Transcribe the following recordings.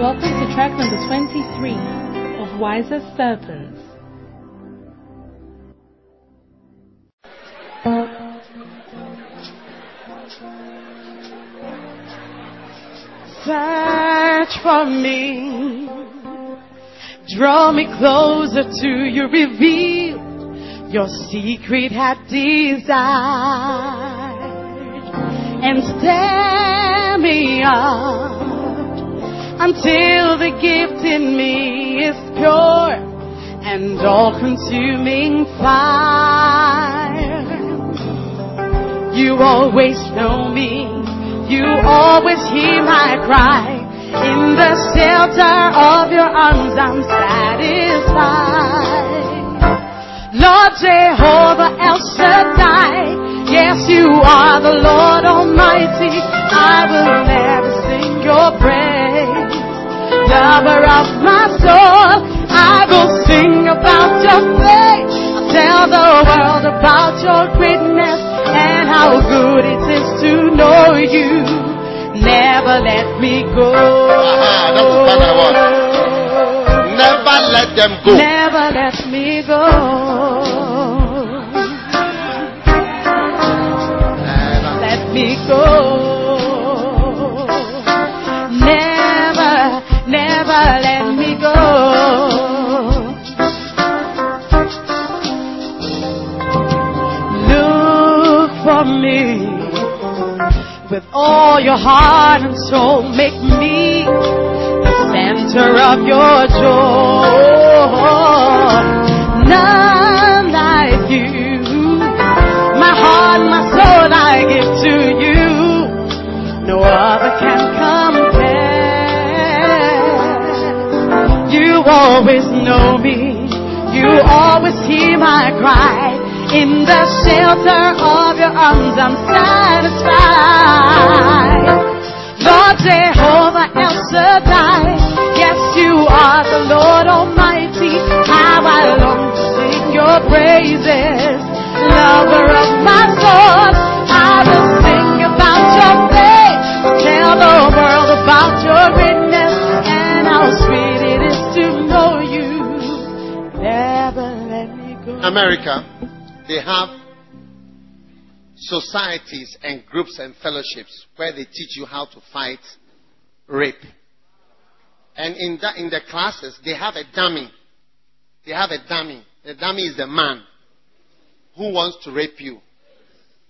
Welcome to track number 23 of Wise As Serpents. Search for me. Draw me closer to you. Reveal your secret heart desire. And stir me up until the gift in me is pure and all consuming fire. You always know me. You always hear my cry. In the shelter of your arms, I'm satisfied. Lord Jehovah El Shaddai. Yes, you are the Lord Almighty. I will never sing your praise. Lover of my soul, I will sing about your faith. I'll tell the world about your greatness and how good it is to know you. Never let me go. Aha, that was what I want. Never let them go. Never let me go. Never. Let me go. For me with all your heart and soul. Make me the center of your joy. None like you. My heart, my soul, I give to you. No other can compare. You always know me. You always hear my cry. In the shelter of your arms, I'm satisfied. Lord Jehovah El Shaddai. Yes, you are the Lord Almighty. How I long to sing your praises. Lover of my soul, I will sing about your faith. Tell the world about your greatness and how sweet it is to know you. Never let me go. America, they have societies and groups and fellowships where they teach you how to fight rape. And in, that, in the classes, they have a dummy. They have a dummy. The dummy is the man who wants to rape you.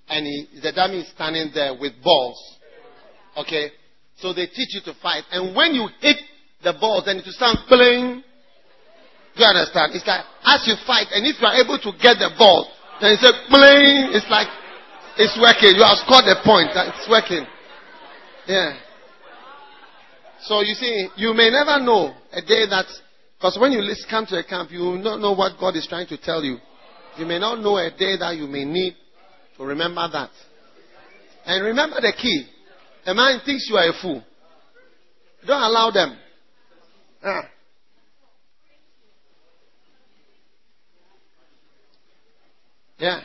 And he, the dummy is standing there with balls. Okay? So they teach you to fight. And when you hit the balls, then it will sound bling. Do you understand? It's like as you fight, and if you are able to get the ball, then it's a bling. It's like it's working. You have scored a point. It's working. Yeah. So you see, you may never know a day that because when you come to a camp, you will not know what God is trying to tell you. You may not know a day that you may need to remember that. And remember the key. A man thinks you are a fool. Don't allow them. Ah. Yeah.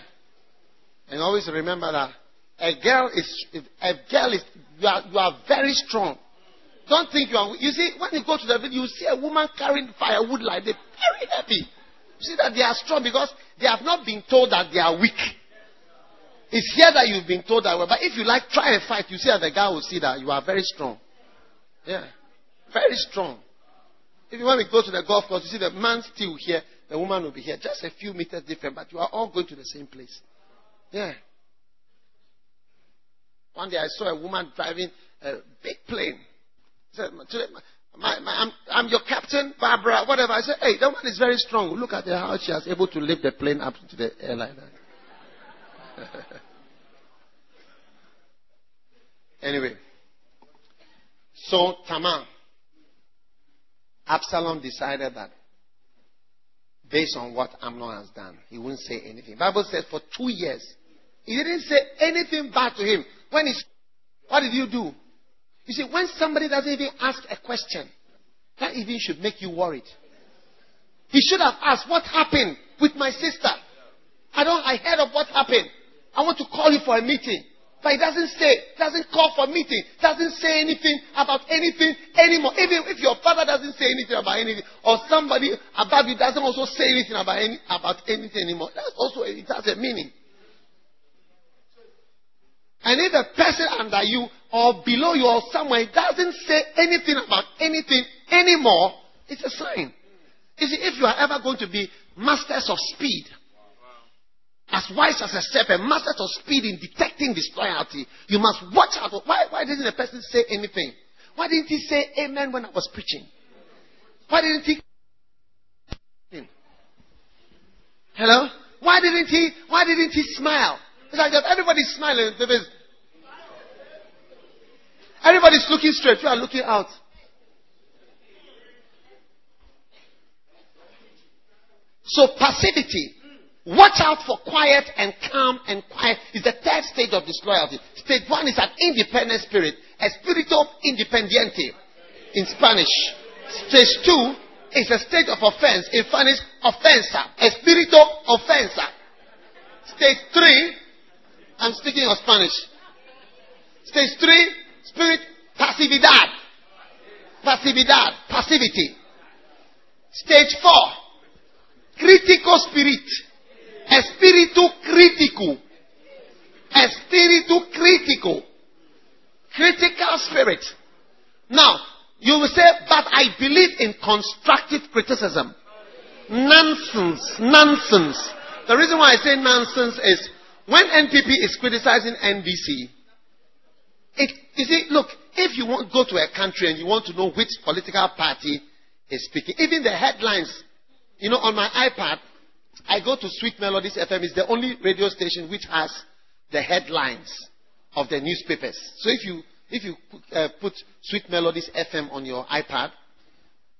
And always remember that a girl is a girl is you are you are very strong. Don't think you are you see when you go to the video you see a woman carrying firewood like they're very heavy. You see that they are strong because they have not been told that they are weak. It's here that you've been told that. But if you like try and fight, you see that the guy will see that you are very strong. Yeah. Very strong. If you want to go to the golf course, you see the man still here, the woman will be here. Just a few meters different, but you are all going to the same place. Yeah. One day I saw a woman driving a big plane. I said, "Today, my, my, I'm, I'm your captain, Barbara, whatever. I said, hey, that woman is very strong. Look at her, how she was able to lift the plane up to the airliner. anyway. So Tamar, Absalom decided that based on what Amnon has done, he wouldn't say anything. Bible says for two years, he didn't say anything bad to him. When he's, what did you do? You see, when somebody doesn't even ask a question, that even should make you worried. He should have asked, what happened with my sister? I don't, I heard of what happened. I want to call you for a meeting. But he doesn't say, doesn't call for meeting, doesn't say anything about anything anymore. Even if your father doesn't say anything about anything, or somebody above you doesn't also say anything about any about anything anymore, that's also it has a meaning. And if a person under you or below you or somewhere doesn't say anything about anything anymore, it's a sign. You see, if you are ever going to be masters of speed, as wise as a serpent, masters of speed in detecting disloyalty, you must watch out. Why, why didn't the person say anything? Why didn't he say amen when I was preaching? Why didn't he? Hello? Why didn't he? Why didn't he smile? It's like that everybody's smiling. Everybody's looking straight. You are looking out. So passivity Watch out for quiet and calm and quiet is the third stage of disloyalty. Stage one is an independent spirit, espíritu independiente in Spanish. Stage two is a state of offense. In Spanish, offensa, ofensa. Espíritu ofensa. Stage three, I'm speaking of Spanish. Stage three, spirit pasividad. Pasividad. Passivity. Stage four, critical spirit. Espíritu crítico. Espíritu crítico. Critical spirit. Now, you will say, but I believe in constructive criticism. Nonsense. Nonsense. The reason why I say nonsense is when NPP is criticizing NDC, it, you see, look, if you want, go to a country and you want to know which political party is speaking, even the headlines, you know, on my iPad, I go to Sweet Melodies FM. It's the only radio station which has the headlines of the newspapers. So if you if you uh, put Sweet Melodies FM on your iPad,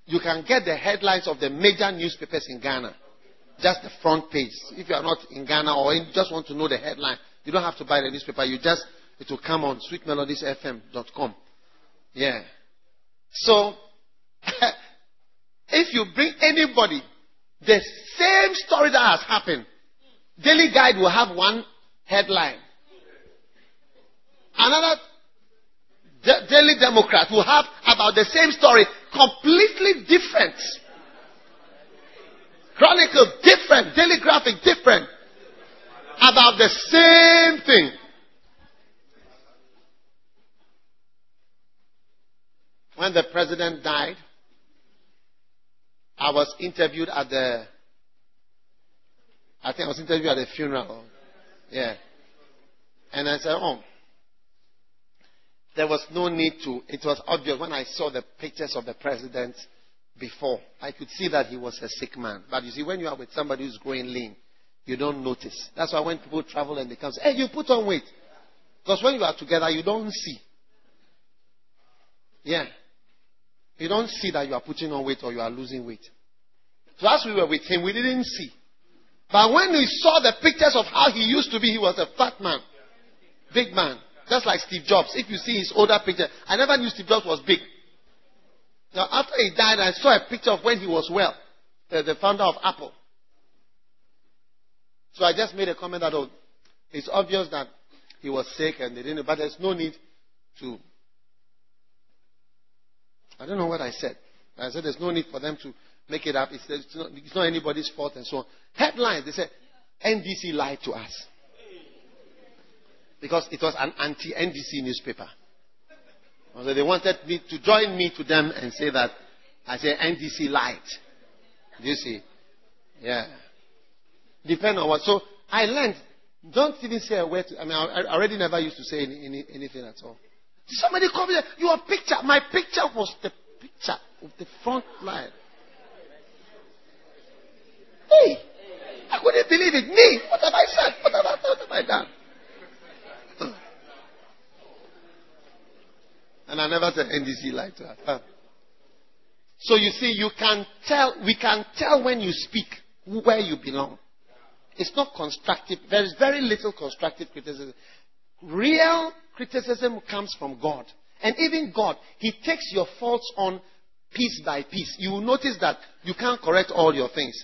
you can get the headlines of the major newspapers in Ghana. Just the front page. If you are not in Ghana or just want to know the headline, you don't have to buy the newspaper. You just it will come on sweetmelodiesfm.com. Yeah. So if you bring anybody the same story that has happened. Daily Guide will have one headline. Another Daily Democrat will have about the same story, completely different. Chronicle different, Daily Graphic different. About the same thing. When the president died, I was interviewed at the, I think I was interviewed at the funeral. Yeah. And I said, oh, there was no need to, it was obvious when I saw the pictures of the president before. I could see that he was a sick man. But you see, when you are with somebody who's growing lean, you don't notice. That's why when people travel and they come hey, you put on weight. Because when you are together, you don't see. Yeah. You don't see that you are putting on weight or you are losing weight. So as we were with him, we didn't see. But when we saw the pictures of how he used to be, he was a fat man. Big man. Just like Steve Jobs. If you see his older picture, I never knew Steve Jobs was big. Now, after he died, I saw a picture of when he was well. The, the founder of Apple. So I just made a comment that, oh, it's obvious that he was sick and they didn't, but there's no need to I don't know what I said. I said there's no need for them to make it up. It's, it's, not, it's not anybody's fault and so on. Headlines, they said, NDC lied to us. Because it was an anti-NDC newspaper. So they wanted me to join me to them and say that I said NDC lied. Do you see? Yeah. Depend on what. So I learned. Don't even say a word. To, I mean, I, already never used to say any, any, anything at all. Somebody come here. Your picture, my picture was the picture of the front line. Hey, I couldn't believe it. Me, what have I said? What have I, what have I done? And I never said NDC like that. So you see, you can tell, we can tell when you speak where you belong. It's not constructive. There is very little constructive criticism. Real criticism comes from God. And even God, He takes your faults on piece by piece. You will notice that you can't correct all your things.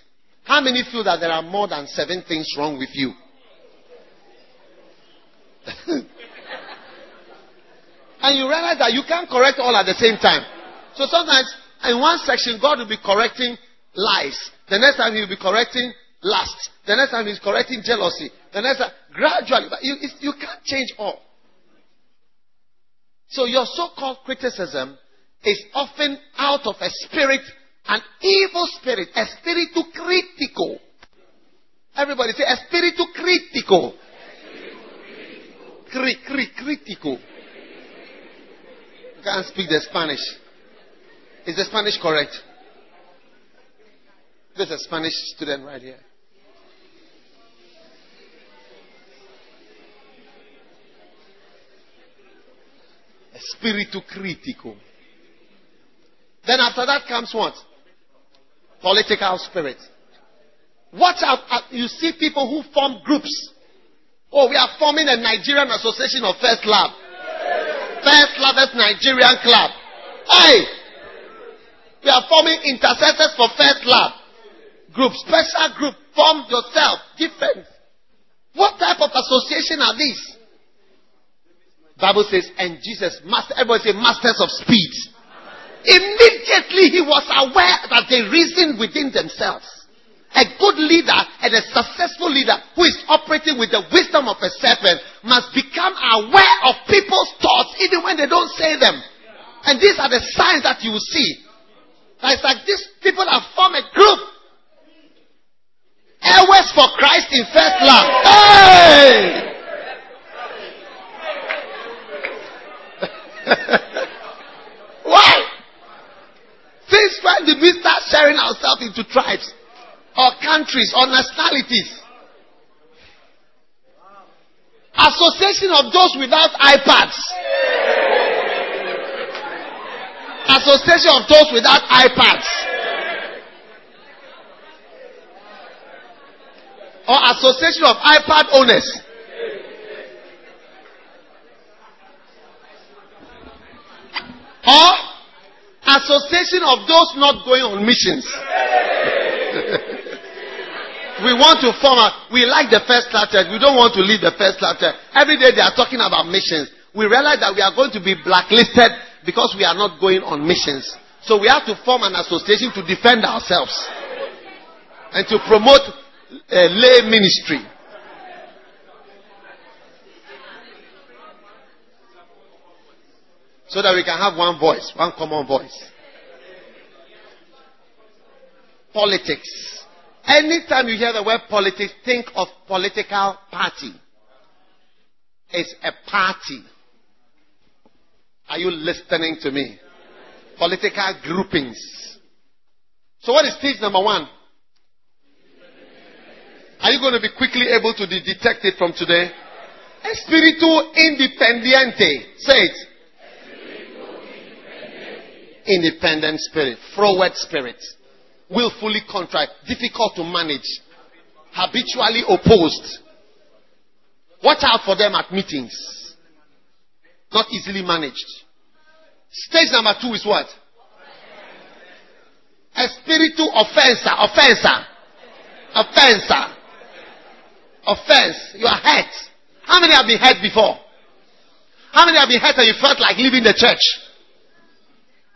How many feel that there are more than seven things wrong with you? And you realize that you can't correct all at the same time. So sometimes in one section, God will be correcting lies. The next time He will be correcting lust. The next time He's correcting jealousy. The next time, gradually. But you, you can't change all. So your so-called criticism is often out of a spirit, an evil spirit, a spiritu critico. Everybody say, a spiritu critico. Cri, cri, critico. You can't speak the Spanish. Is the Spanish correct? There's a Spanish student right here. Espíritu crítico. Then after that comes what? Political spirit. Watch out. You see people who form groups. Oh, we are forming a Nigerian Association of First Love. First Lovers Nigerian Club. Hey! We are forming intercessors for First Love. Group, special group. Form yourself. Different. What type of association are these? Bible says, and Jesus, master, everybody say, masters of speed. Immediately he was aware that they reasoned within themselves. A good leader and a successful leader who is operating with the wisdom of a serpent must become aware of people's thoughts even when they don't say them. And these are the signs that you will see. It's like these people have formed a group. Always for Christ in first love. Hey! Why? Since when did we start sharing ourselves into tribes or countries or nationalities? Association of those without iPads. Association of those without iPads. Or association of iPad owners. Or association of those not going on missions. we want to form a, we like the first church. We don't want to leave the first church. Every day they are talking about missions. We realize that we are going to be blacklisted because we are not going on missions. So we have to form an association to defend ourselves and to promote uh, lay ministry. So that we can have one voice, one common voice. Politics. Anytime you hear the word politics, think of political party. It's a party. Are you listening to me? Political groupings. So what is stage number one? Are you going to be quickly able to detect it from today? Espíritu independiente. Say it independent spirit, froward spirit, willfully contrite, difficult to manage, habitually opposed. Watch out for them at meetings. Not easily managed. Stage number two is what? A spiritual offenser, offenser, offenser, offense. You are hurt. How many have been hurt before? How many have been hurt and you felt like leaving the church?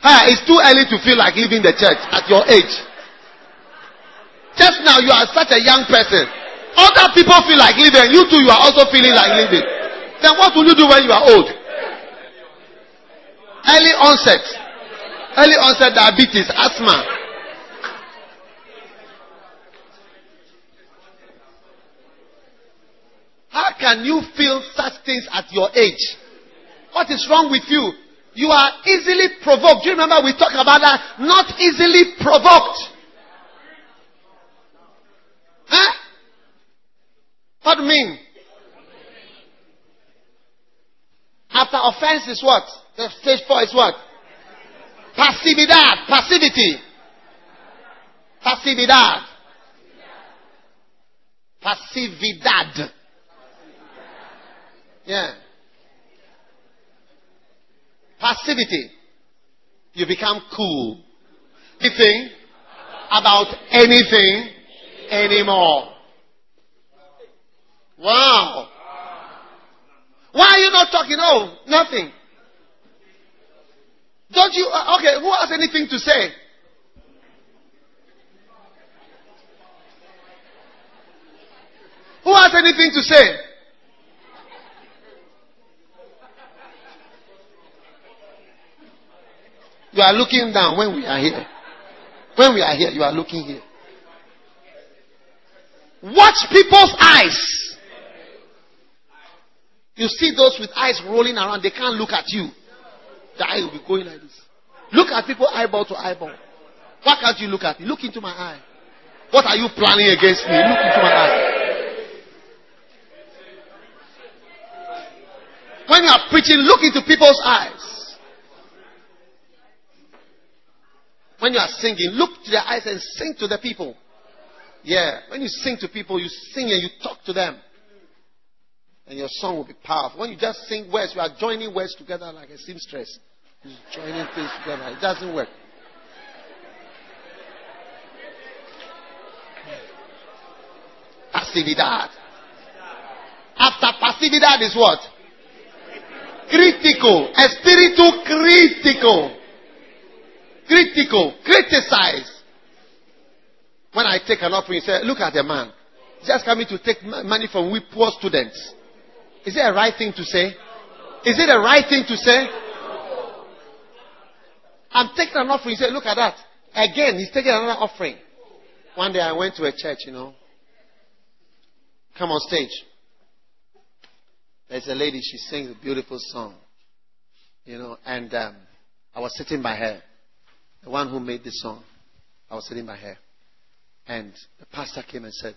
It's too early to feel like leaving the church at your age. Just now, you are such a young person. Other people feel like leaving. You too, you are also feeling like leaving. Then what will you do when you are old? Early onset. Early onset diabetes, asthma. How can you feel such things at your age? What is wrong with you? You are easily provoked. Do you remember we talked about that? Not easily provoked. Huh? What do you mean? After offense is what? The stage four is what? Pasividad. Passivity. Pasividad. Passividad. Yeah. Passivity. You become cool. Anything about anything anymore. Wow. Why are you not talking? Oh, nothing. Don't you, uh, okay, who has anything to say? Who has anything to say? You are looking down when we are here. When we are here, you are looking here. Watch people's eyes. You see those with eyes rolling around, they can't look at you. The eye will be going like this. Look at people eyeball to eyeball. Why can't you look at me? Look into my eye. What are you planning against me? Look into my eye. When you are preaching, look into people's eyes. When you are singing, look to their eyes and sing to the people. Yeah. When you sing to people, you sing and you talk to them. And your song will be powerful. When you just sing words, you are joining words together like a seamstress. You're joining things together. It doesn't work. Passividad. After passividad is what? Critical. Espíritu critical. Critical. Criticize. When I take an offering, say, look at the man. He's just coming to take money from we poor students. Is it a right thing to say? Is it a right thing to say? I'm taking an offering. Said, look at that. Again, he's taking another offering. One day I went to a church, you know. Come on stage. There's a lady, she sings a beautiful song. You know, and um, I was sitting by her. The one who made the song. I was sitting by her. And the pastor came and said,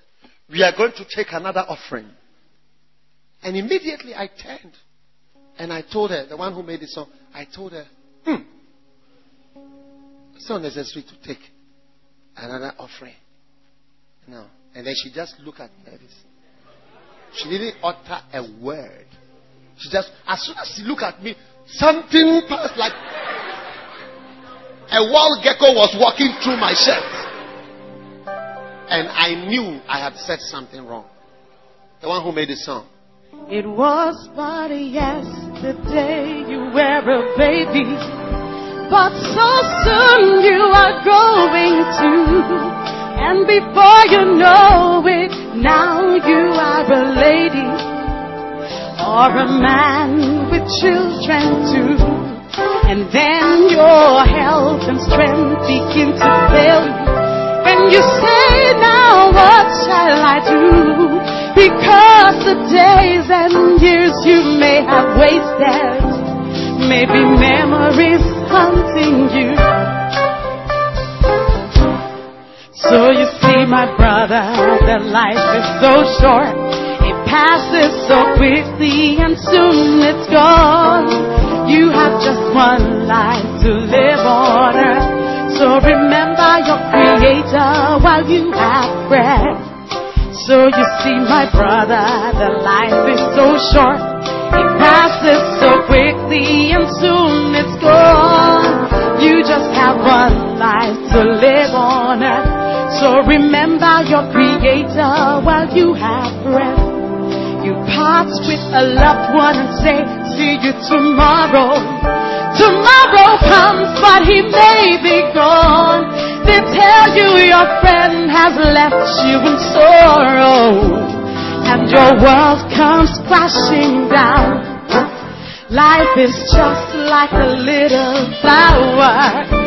We are going to take another offering. And immediately I turned and I told her, the one who made the song, I told her, hmm, it's not necessary to take another offering. No. And then she just looked at me. She didn't utter a word. She just, as soon as she looked at me, something passed like a wild gecko was walking through my shirt. And I knew I had said something wrong. The one who made the song. It was but yesterday you were a baby, but so soon you are going to. And before you know it, now you are a lady or a man with children too. And then your health and strength begin to fail you. And you say, now what shall I do? Because the days and years you may have wasted may be memories haunting you. So you see, my brother, that life is so short. It passes so quickly and soon it's gone. You have just one life to live on earth. So remember your creator while you have breath. So you see, my brother, the life is so short. It passes so quickly and soon it's gone. You just have one life to live on earth. So remember your creator while you have breath. You part with a loved one and say, see you tomorrow. Tomorrow comes, but he may be gone. They tell you your friend has left you in sorrow, and your world comes crashing down. Life is just like a little flower.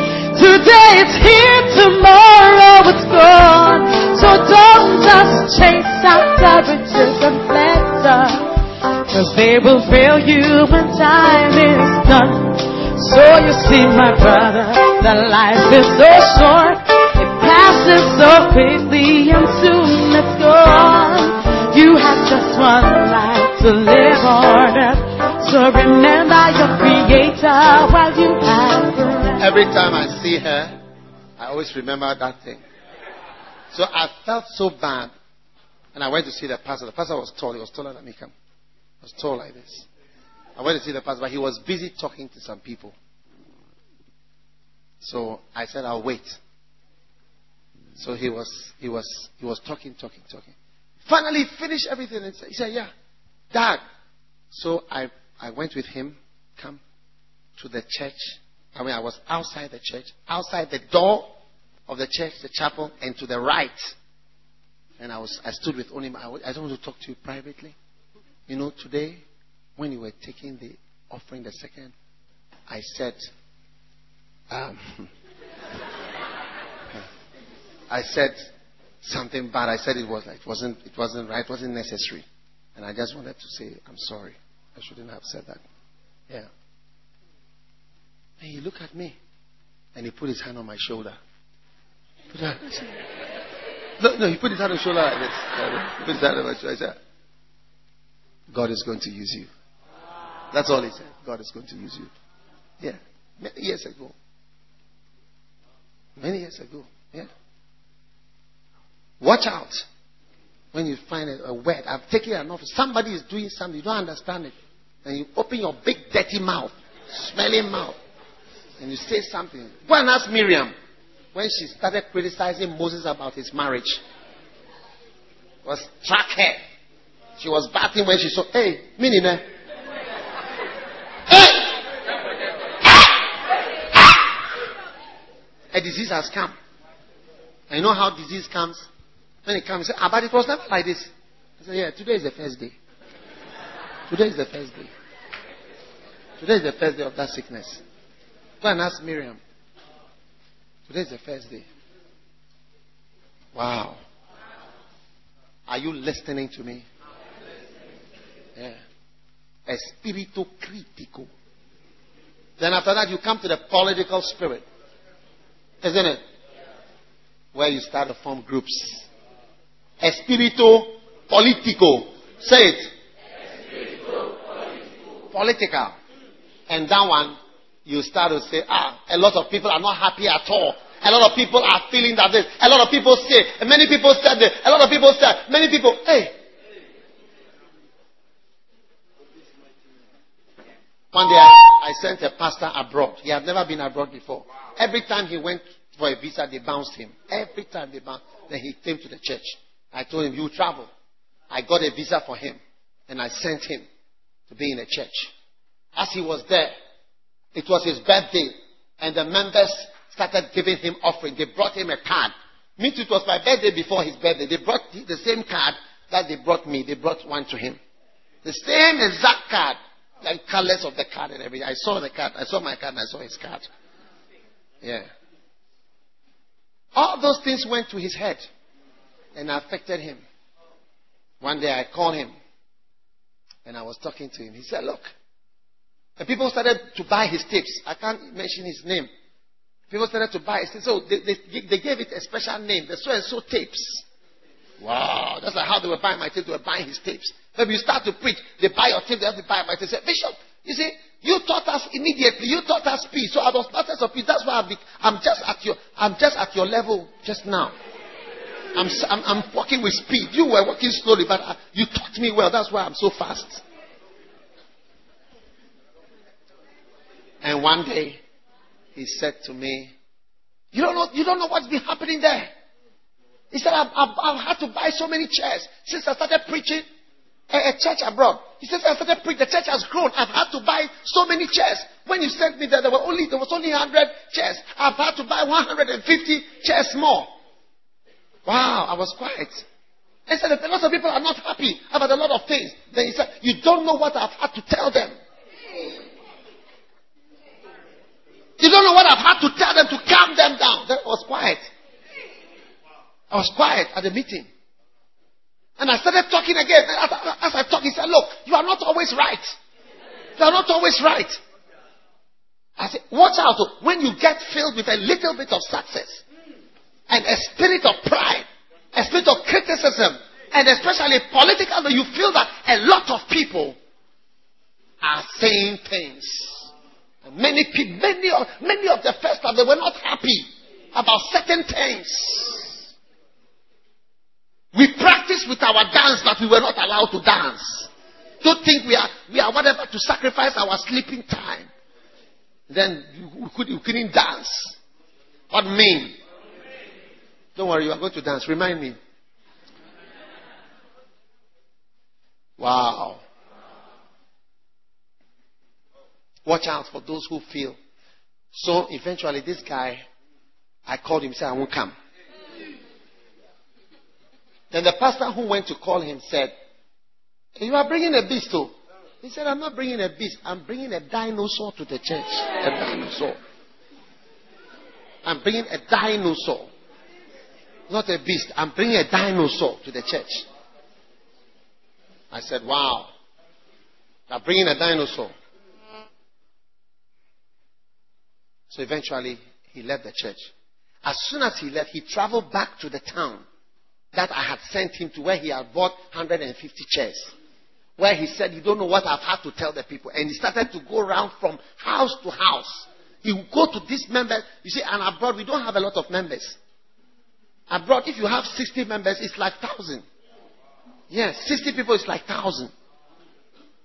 Today it's here, tomorrow it's gone. So don't just chase after riches and pleasure. Cause they will fail you when time is done. So you see, my brother, that life is so short. It passes so quickly and soon it's gone. You have just one life to live on earth. So remember your creator while you have. Every time I see her, I always remember that thing. So I felt so bad. And I went to see the pastor. The pastor was tall. He was taller than me. Come was tall like this. I went to see the pastor, but he was busy talking to some people. So I said, I'll wait. So he was, he was, he was talking, talking, talking. Finally, finished everything. And he said, Yeah, Dad. So I, I went with him, come to the church, I mean, I was outside the church, outside the door of the church, the chapel, and to the right. And I was, I stood with Onim. I, I don't want to talk to you privately. You know, today, when you were taking the offering, the second, I said, um, I said something bad. I said it was like, it wasn't, it wasn't right, it wasn't necessary. And I just wanted to say, I'm sorry. I shouldn't have said that. Yeah. And he looked at me and he put his hand on my shoulder. No, no, he put his hand on my shoulder like this. He put his hand on my shoulder. I said, God is going to use you. That's all he said. God is going to use you. Yeah. Many years ago. Many years ago. Yeah. Watch out when you find a, a word. I've taken an office. Somebody is doing something. You don't understand it. And you open your big dirty mouth, smelling mouth, and you say something. Go and ask Miriam when she started criticizing Moses about his marriage. Was track her. She was bathing when she saw, hey, Minine. Hey! A disease has come. And you know how disease comes? When it comes, say, ah, but it was never like this. I said, yeah, today is the first day. Today is the first day. Today is the first day of that sickness. Go and ask Miriam. Today is the first day. Wow. Are you listening to me? Yeah. Espíritu crítico. Then after that, you come to the political spirit. Isn't it? Where you start to form groups. Espíritu político. Say it. Political. And that one, you start to say, ah, a lot of people are not happy at all. A lot of people are feeling that this. A lot of people say, and many people said this. A lot of people said, many people, hey. One day I, I sent a pastor abroad. He had never been abroad before. Every time he went for a visa, they bounced him. Every time they bounced. Then he came to the church. I told him, you travel. I got a visa for him. And I sent him to be in a church. As he was there, it was his birthday. And the members started giving him offering. They brought him a card. Me it was my birthday before his birthday. They brought the same card that they brought me. They brought one to him. The same exact card. Like colors of the card and everything. I saw the card. I saw my card and I saw his card. Yeah. All those things went to his head and affected him. One day I called him and I was talking to him. He said, Look. And people started to buy his tapes. I can't mention his name. People started to buy it. So they, they, they gave it a special name, the so and so tapes. Wow, that's like how they were buying my tapes. They were buying his tapes. Maybe you start to preach, they buy your tapes, they have to buy my tapes. Say, Bishop, you see, you taught us immediately. You taught us peace. So I was process of peace. That's why I'm, I'm just at your, I'm just at your level just now. I'm, I'm, I'm walking with speed. You were walking slowly, but I, uh, you taught me well. That's why I'm so fast. And one day, he said to me, "You don't know, you don't know what's been happening there." He said, "I've, I've, I've had to buy so many chairs since I started preaching a, a church abroad." He says, "I started preaching. The church has grown. I've had to buy so many chairs. When you sent me there, there were only there was only 100 chairs. I've had to buy 150 chairs more." Wow, I was quiet. He said a lot of people are not happy about a lot of things. Then he said, You don't know what I've had to tell them. You don't know what I've had to tell them to calm them down. I was quiet. I was quiet at the meeting. And I started talking again. As, as I talked, he said, Look, you are not always right. You are not always right. I said, Watch out. Oh, when you get filled with a little bit of success, and a spirit of pride, a spirit of criticism, and especially political, you feel that a lot of people are saying things. Many people, many of, many of the first time, they were not happy about certain things. We practice with our dance, but we were not allowed to dance. Don't think we are, we are whatever to sacrifice our sleeping time. Then we, could, we couldn't dance. What mean? Don't worry, you are going to dance. Remind me. Wow. Watch out for those who feel So eventually, this guy, I called him, said, I won't come. Then the pastor who went to call him said, You are bringing a beast, too. He said, I'm not bringing a beast. I'm bringing a dinosaur to the church. A dinosaur. I'm bringing a dinosaur. Not a beast. I'm bringing a dinosaur to the church. I said, Wow. I'm bringing a dinosaur. So eventually, he left the church. As soon as he left, he traveled back to the town that I had sent him to where he had bought 150 chairs. Where he said, You don't know what I've had to tell the people. And he started to go around from house to house. He would go to this member. You see, and abroad, we don't have a lot of members. Abroad, if you have 60 members, it's like 1,000. Yes, 60 people is like 1,000.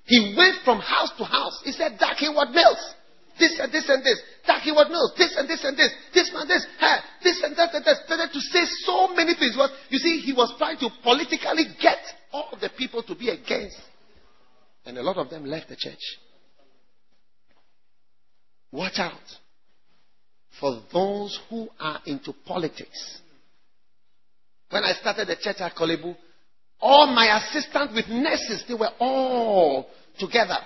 He went from house to house. He said, Dark what Mills. This and this and this. Dag Heward-Mills. This and this and this. This man this. Hey, this and that and that. Started to say so many things. Was You see, he was trying to politically get all the people to be against. And a lot of them left the church. Watch out for those who are into politics. When I started the church at Korle Bu, all my assistants with nurses, they were all together.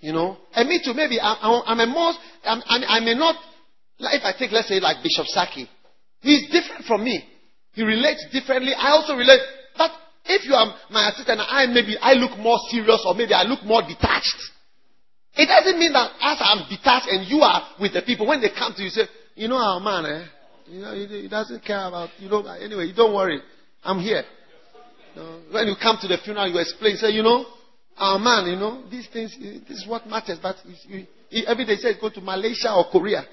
You know? And me too, maybe I'm, I'm a most, I'm, i may not, if I take, let's say, like Bishop Saki, he's different from me. He relates differently. I also relate. But if you are my assistant, I maybe I look more serious or maybe I look more detached. It doesn't mean that as I'm detached and you are with the people, when they come to you, say, you know our man, eh? You know, he, he doesn't care about, you know, anyway, you don't worry. I'm here. You know, when you come to the funeral, you explain, say, you know, our man, you know, these things, eh, this is what matters. But he, he, every day he says, go to Malaysia or Korea.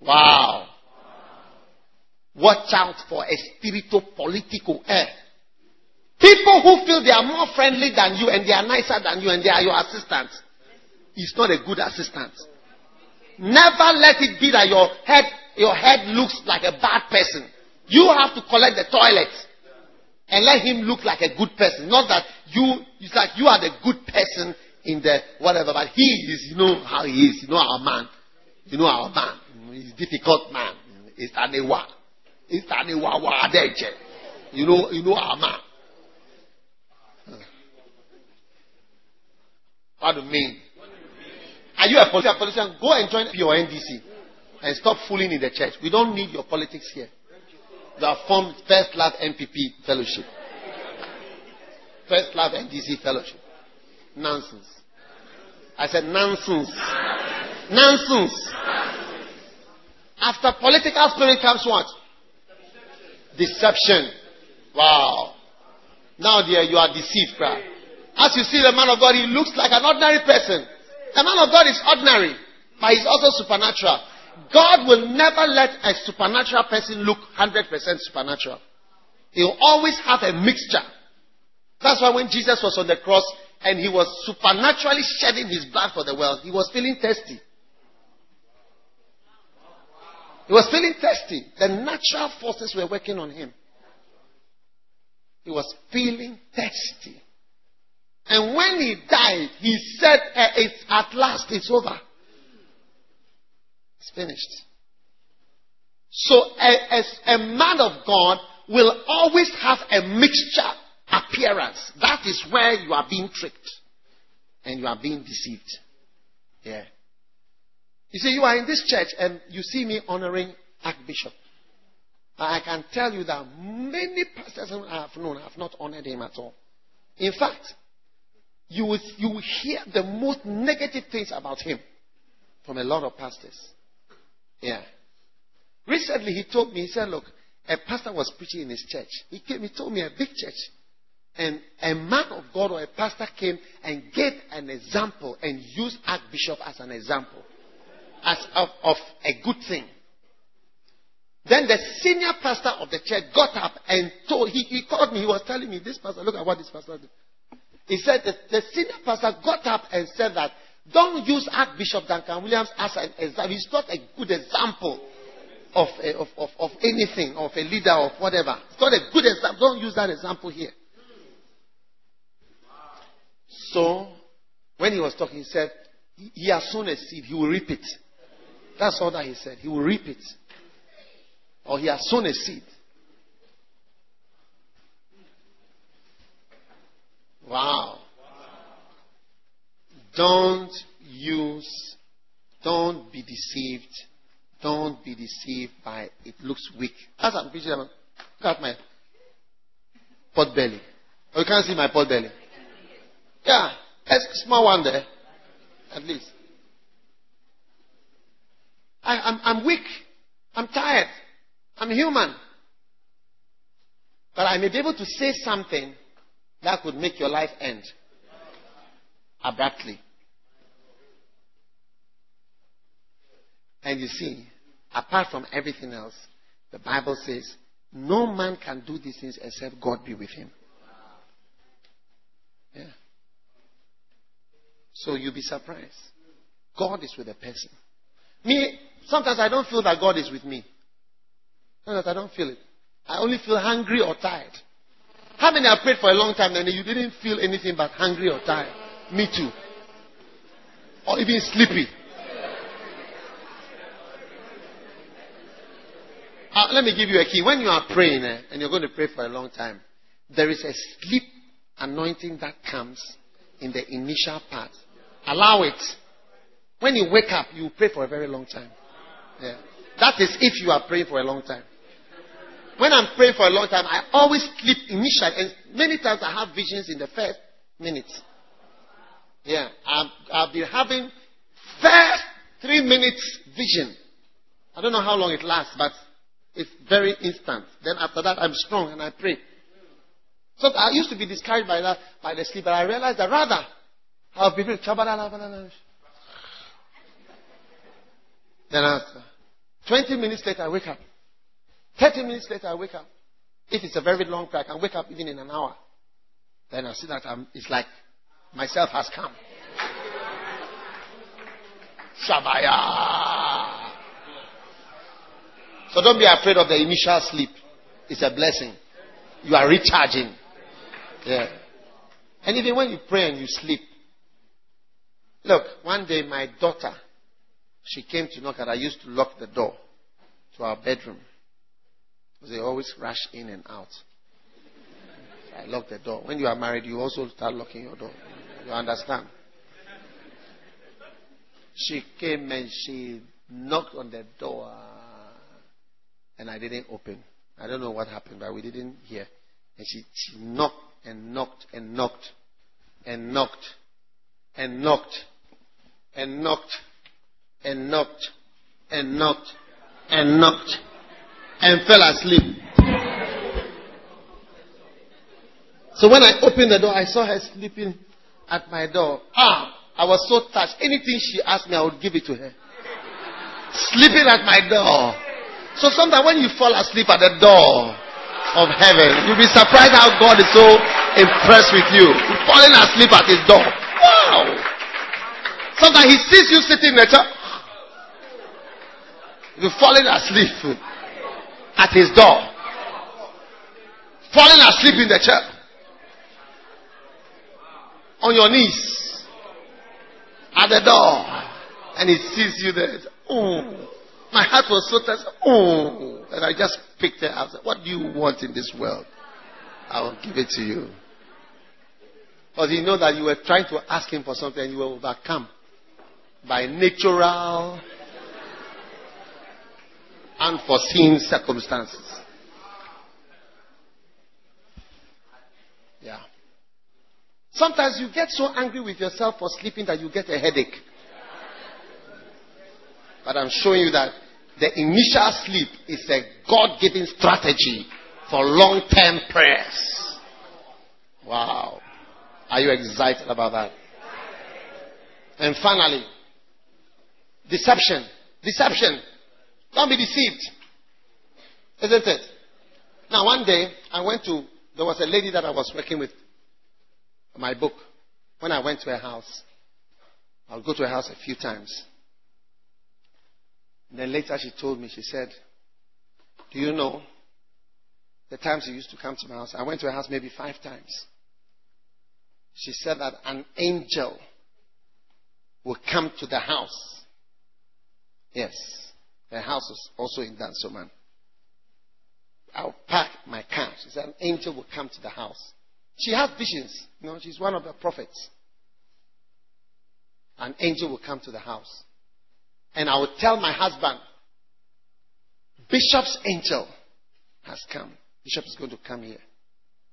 Wow. Watch out for a spiritual political air. Eh? People who feel they are more friendly than you and they are nicer than you and they are your assistants. Is not a good assistant. Never let it be that your head, your head looks like a bad person. You have to collect the toilet and let him look like a good person. Not that you, it's like you are the good person in the whatever, but he is, you know how he is. You know our man. You know our man. He's difficult man. It's Anewa. It's Anewa Wadeche. You know, you know our man. What do you mean? Are you a politician? Go and join your NDC and stop fooling in the church. We don't need your politics here. You have formed First Love NPP Fellowship. First Love NDC Fellowship. Nonsense. I said nonsense. Nonsense. After political spirit comes what? Deception. Wow. Now, dear, you are deceived, crowd. As you see the man of God, he looks like an ordinary person. The man of God is ordinary, but he's also supernatural. God will never let a supernatural person look 100% supernatural. He'll always have a mixture. That's why when Jesus was on the cross and he was supernaturally shedding his blood for the world, he was feeling thirsty. He was feeling thirsty. The natural forces were working on him. He was feeling thirsty. And when he died, he said, eh, it's, At last, it's over. It's finished. So, a, a, a man of God will always have a mixture appearance. That is where you are being tricked and you are being deceived. Yeah. You see, you are in this church and you see me honoring Archbishop. I can tell you that many pastors I have known have not honored him at all. In fact, you will, you will hear the most negative things about him from a lot of pastors. Yeah. Recently, he told me, he said, Look, a pastor was preaching in his church. He came, he told me a big church. And a man of God or a pastor came and gave an example and used Archbishop as an example as of, of a good thing. Then the senior pastor of the church got up and told, he, he called me, he was telling me, this pastor, look at what this pastor did. He said the senior pastor got up and said that don't use Archbishop Duncan Williams as an example. He's not a good example of, a, of, of, of anything, of a leader, of whatever. It's not a good example. Don't use that example here. So, when he was talking, he said, He has sown a seed, he will reap it. That's all that he said. He will reap it. Or he has sown a seed. Wow. Don't use, don't be deceived. Don't be deceived by it looks weak. As I'm preaching, look at my pot belly. Oh, you can't see my pot belly. Yeah, a small one there, at least. I, I'm, I'm weak. I'm tired. I'm human. But I may be able to say something that could make your life end abruptly. And you see, apart from everything else, the Bible says, no man can do these things except God be with him. Yeah. So you'll be surprised. God is with a person. Me, sometimes I don't feel that God is with me. Sometimes I don't feel it. I only feel hungry or tired. How many have prayed for a long time and you didn't feel anything but hungry or tired? Me too. Or even sleepy. Uh, let me give you a key. When you are praying eh, and you're going to pray for a long time, there is a sleep anointing that comes in the initial part. Allow it. When you wake up, you pray for a very long time. Yeah. That is if you are praying for a long time. When I'm praying for a long time, I always sleep initially. And many times I have visions in the first minutes. Yeah. I've, I've been having first three minutes vision. I don't know how long it lasts, but it's very instant. Then after that, I'm strong and I pray. So I used to be discouraged by that, by the sleep, but I realized that rather, I'll be then after 20 minutes later, I wake up. 30 minutes later, I wake up. If it's a very long prayer, I can wake up even in an hour. Then I see that I'm, it's like myself has come. Shabaya. So don't be afraid of the initial sleep. It's a blessing. You are recharging. Yeah. And even when you pray and you sleep. Look, one day my daughter, she came to knock and I used to lock the door to our bedroom. They always rush in and out. So I lock the door. When you are married, you also start locking your door. You understand? She came and she knocked on the door. And I didn't open. I don't know what happened, but we didn't hear. And she, she knocked and knocked and knocked and knocked and knocked and knocked and knocked and knocked and knocked and fell asleep. So when I opened the door, I saw her sleeping at my door. Ah, I was so touched. Anything she asked me, I would give it to her. Sleeping at my door. So sometimes when you fall asleep at the door of heaven, you'll be surprised how God is so impressed with you. Falling asleep at his door. Wow. Sometimes he sees you sitting there. You're falling asleep at his door. Falling asleep in the chair. On your knees. At the door. And he sees you there. Oh. My heart was so touched. Oh. And I just picked it up. What do you want in this world? I will give it to you. Because he know that you were trying to ask him for something and you were overcome by natural unforeseen circumstances. Yeah. Sometimes you get so angry with yourself for sleeping that you get a headache. But I'm showing you that the initial sleep is a God given strategy for long term prayers. Wow. Are you excited about that? And finally, deception. Deception. Don't be deceived. Isn't it? Now, one day, I went to, there was a lady that I was working with, my book. When I went to her house, I'll go to her house a few times. And then later she told me, she said, Do you know the times you used to come to my house? I went to her house maybe five times. she said that an angel will come to the house. Yes, the house is also in Dansoman. I'll park my car. She said an angel will come to the house. She has visions. You know, she's one of the prophets. An angel will come to the house. And I will tell my husband, Bishop's angel has come. Bishop is going to come here.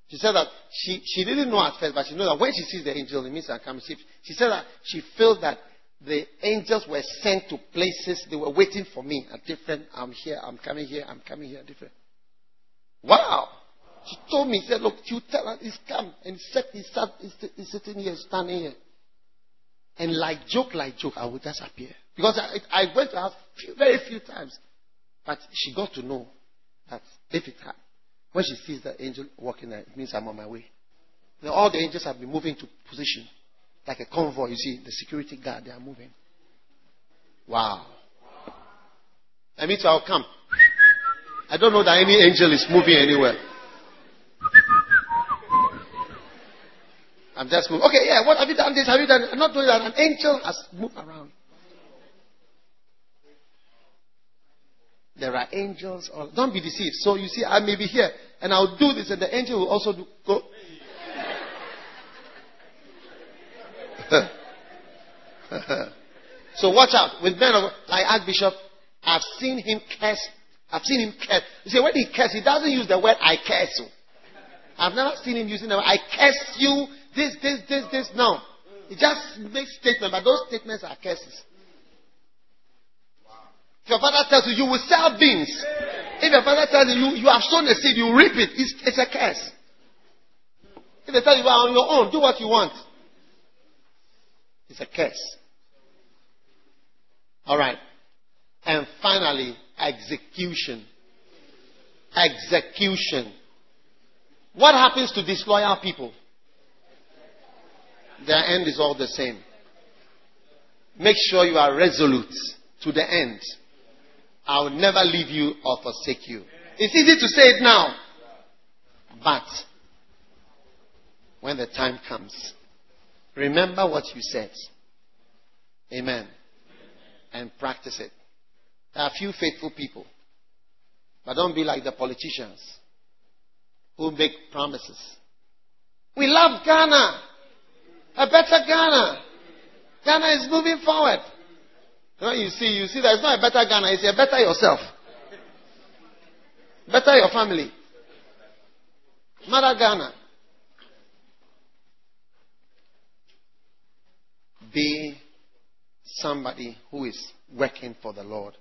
She said that she, she didn't know at first, but she knows that when she sees the angel, it means I'm coming. She, she said that she felt that the angels were sent to places, they were waiting for me at different, I'm here, I'm coming here, I'm coming here, different. Wow! She told me, she said, look, you tell her he's come. And he said, he's, sat, he's, he's sitting here, standing here. And like joke, like joke, I would just appear. Because I, I went to her few, very few times. But she got to know that if it happened, when she sees the angel walking it means I'm on my way. Now, all the angels have been moving to position. Like a convoy, you see, the security guard, they are moving. Wow. I mean, I'll come. I don't know that any angel is moving anywhere. I'm just moving. Okay, yeah, what have you done this? Have you done? I'm not doing that. An angel has moved around. There are angels. All, don't be deceived. So you see, I may be here and I'll do this, and the angel will also do, go. so watch out with men of like Archbishop. I've seen him curse. I've seen him curse. You see, when he curse, he doesn't use the word "I curse you." I've never seen him using the word "I curse you." This, this, this, this. No, he just makes statements, but those statements are curses. If your father tells you, you will sell beans. If your father tells you, you, have sown a seed, you reap it, it's, it's a curse. If they tell you, you are on your own, do what you want. It's a curse. All right. And finally, execution. Execution. What happens to disloyal people? Their end is all the same. Make sure you are resolute to the end. I will never leave you or forsake you. It's easy to say it now. But when the time comes, remember what you said. Amen. And practice it. There are few faithful people. But don't be like the politicians who make promises. We love Ghana. A better Ghana. Ghana is moving forward. You see, you see there's not a better Ghana, it's a better yourself. Better your family. Mother Ghana. Be somebody who is working for the Lord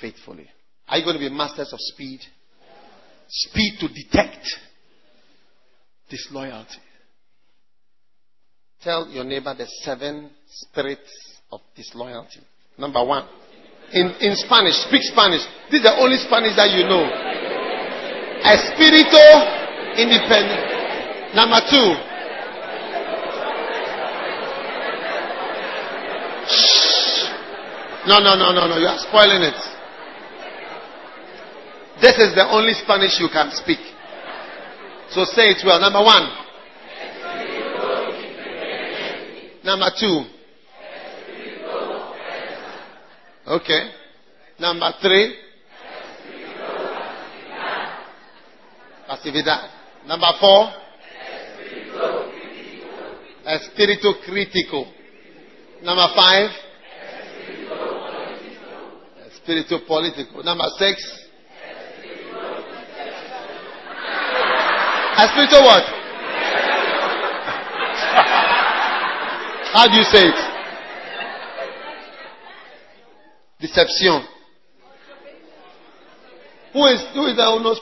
faithfully. Are you going to be masters of speed? Speed to detect disloyalty. Tell your neighbor the seven spirits of disloyalty. Number one. In, in Spanish, speak Spanish. This is the only Spanish that you know. Espirito independent. Number two. Shh. No, no, no, no, no. You are spoiling it. This is the only Spanish you can speak. So say it well. Number one. Number two. Okay. Number three. Pasividad. Number four. Espíritu crítico. Number five. Espíritu político. Number six. A Espíritu what? How do you say it? Deception. Who is, who is the who knows?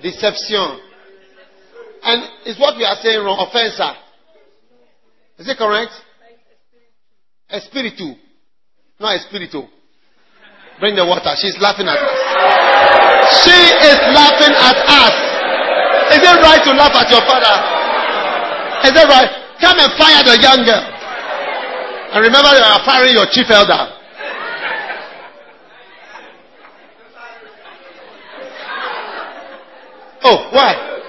Deception. And is what we are saying wrong? Offenser. Is it correct? Espiritu. Not espiritu. Bring the water. She's laughing at us. She is laughing at us. Is it right to laugh at your father? Is that right? Come and fire the young girl. And remember, you are firing your chief elder. Oh, why?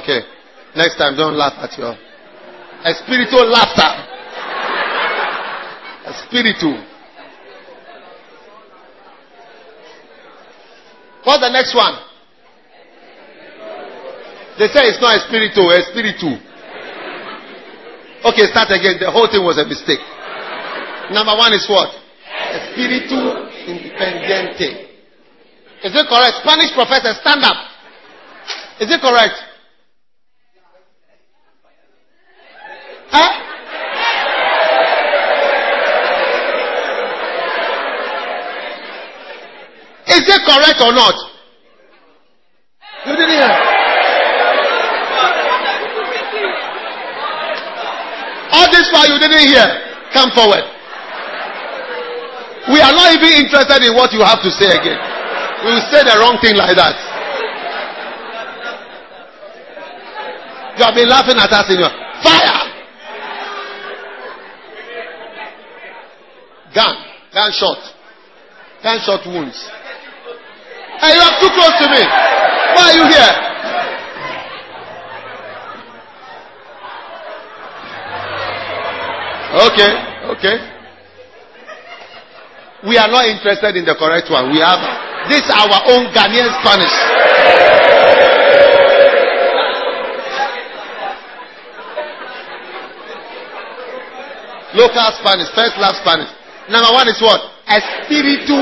Okay. Next time, don't laugh at your a spiritual laughter. A spiritual. What's the next one? They say it's not a spiritual, oh, a spiritual. Oh. Okay, start again. The whole thing was a mistake. Number one is what? Espíritu oh, independiente. Is it correct? Spanish professor, stand up. Is it correct? Huh? Is it correct or not? You didn't hear. All this while you didn't hear. Come forward. We are not even interested in what you have to say again. We will say the wrong thing like that. You have been laughing at us in your fire. Gun, gunshot, gunshot wounds. Hey, you are too close to me. Why are you here? Okay, okay. We are not interested in the correct one. We have this our own Ghanaian Spanish. Local Spanish, first love Spanish. Number one is what? Espiritu.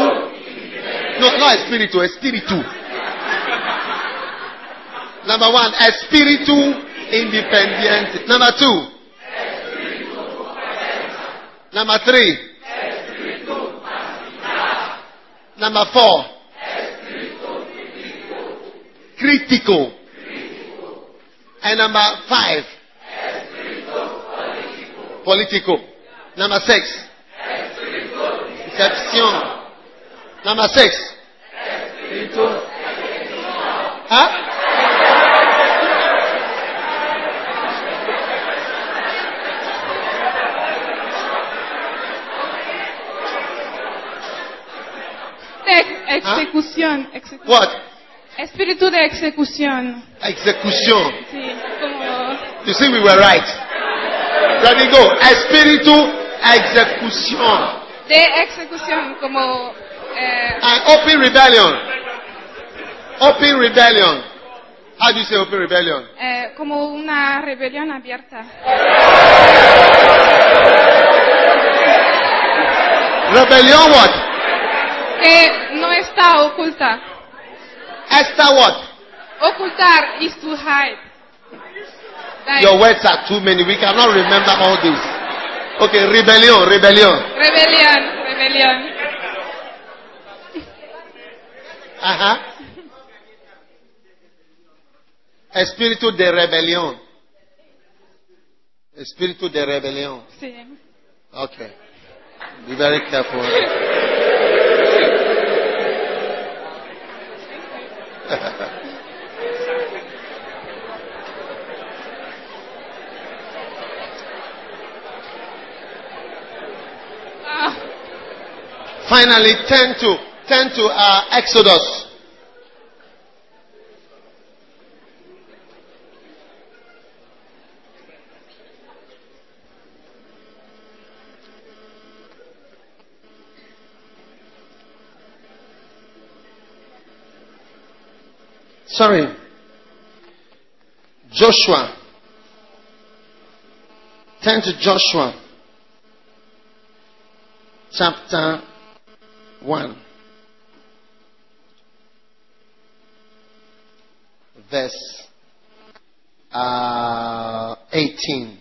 No, not espiritu, espiritu. Number one, espiritu independiente. Number two. Number three. Number four. Critical. And number five. Political. Number six. Exception. Number six. Huh? Execución. execución. What? Espíritu de. Execution. Sí, como You see, we were right. Ready, go. Espíritu execution. de ejecución, como eh, And open rebellion. Open rebellion. How do you say open rebellion? eh, como una rebelión abierta. Rebellion what? Que está oculta. Esther what? Ocultar is to hide. Like, Your words are too many. We cannot remember all this. Okay, rebellion, rebellion. Rebellion, rebellion. Uh-huh. Espíritu de rebelión. Espíritu de rebelión. Sí. Okay. Be very careful. Finally, turn to turn to uh, Exodus. Sorry. Joshua. Turn to Joshua. Chapter 1. Verse uh, 18.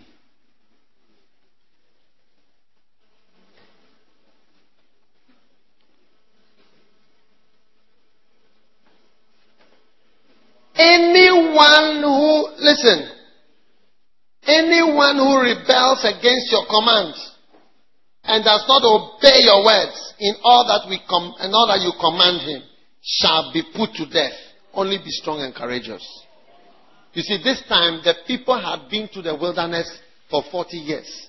Anyone who, listen, anyone who rebels against your commands and does not obey your words in all that we com- in all that you command him shall be put to death. Only be strong and courageous. You see, this time the people had been to the wilderness for 40 years.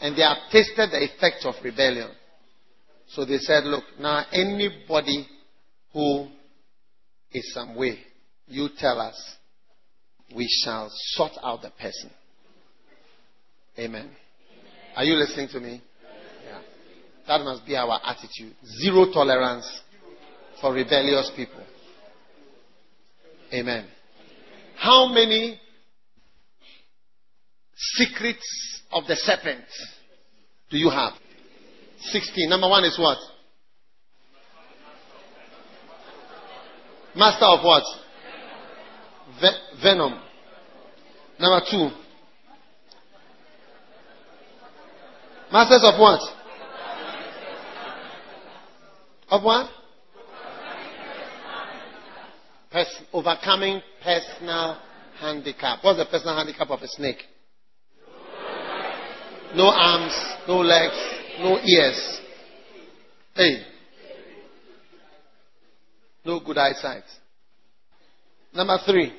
And they have tasted the effects of rebellion. So they said, look, now anybody who is some way, you tell us, we shall sort out the person. Amen. Are you listening to me? Yeah. That must be our attitude. Zero tolerance for rebellious people. Amen. How many secrets of the serpent do you have? 16. Number one is what? Master of what? Ve- venom. Number two. Masters of what? Of what? Pers- overcoming personal handicap. What's the personal handicap of a snake? No arms, no legs, no ears. Hey. No good eyesight. Number three.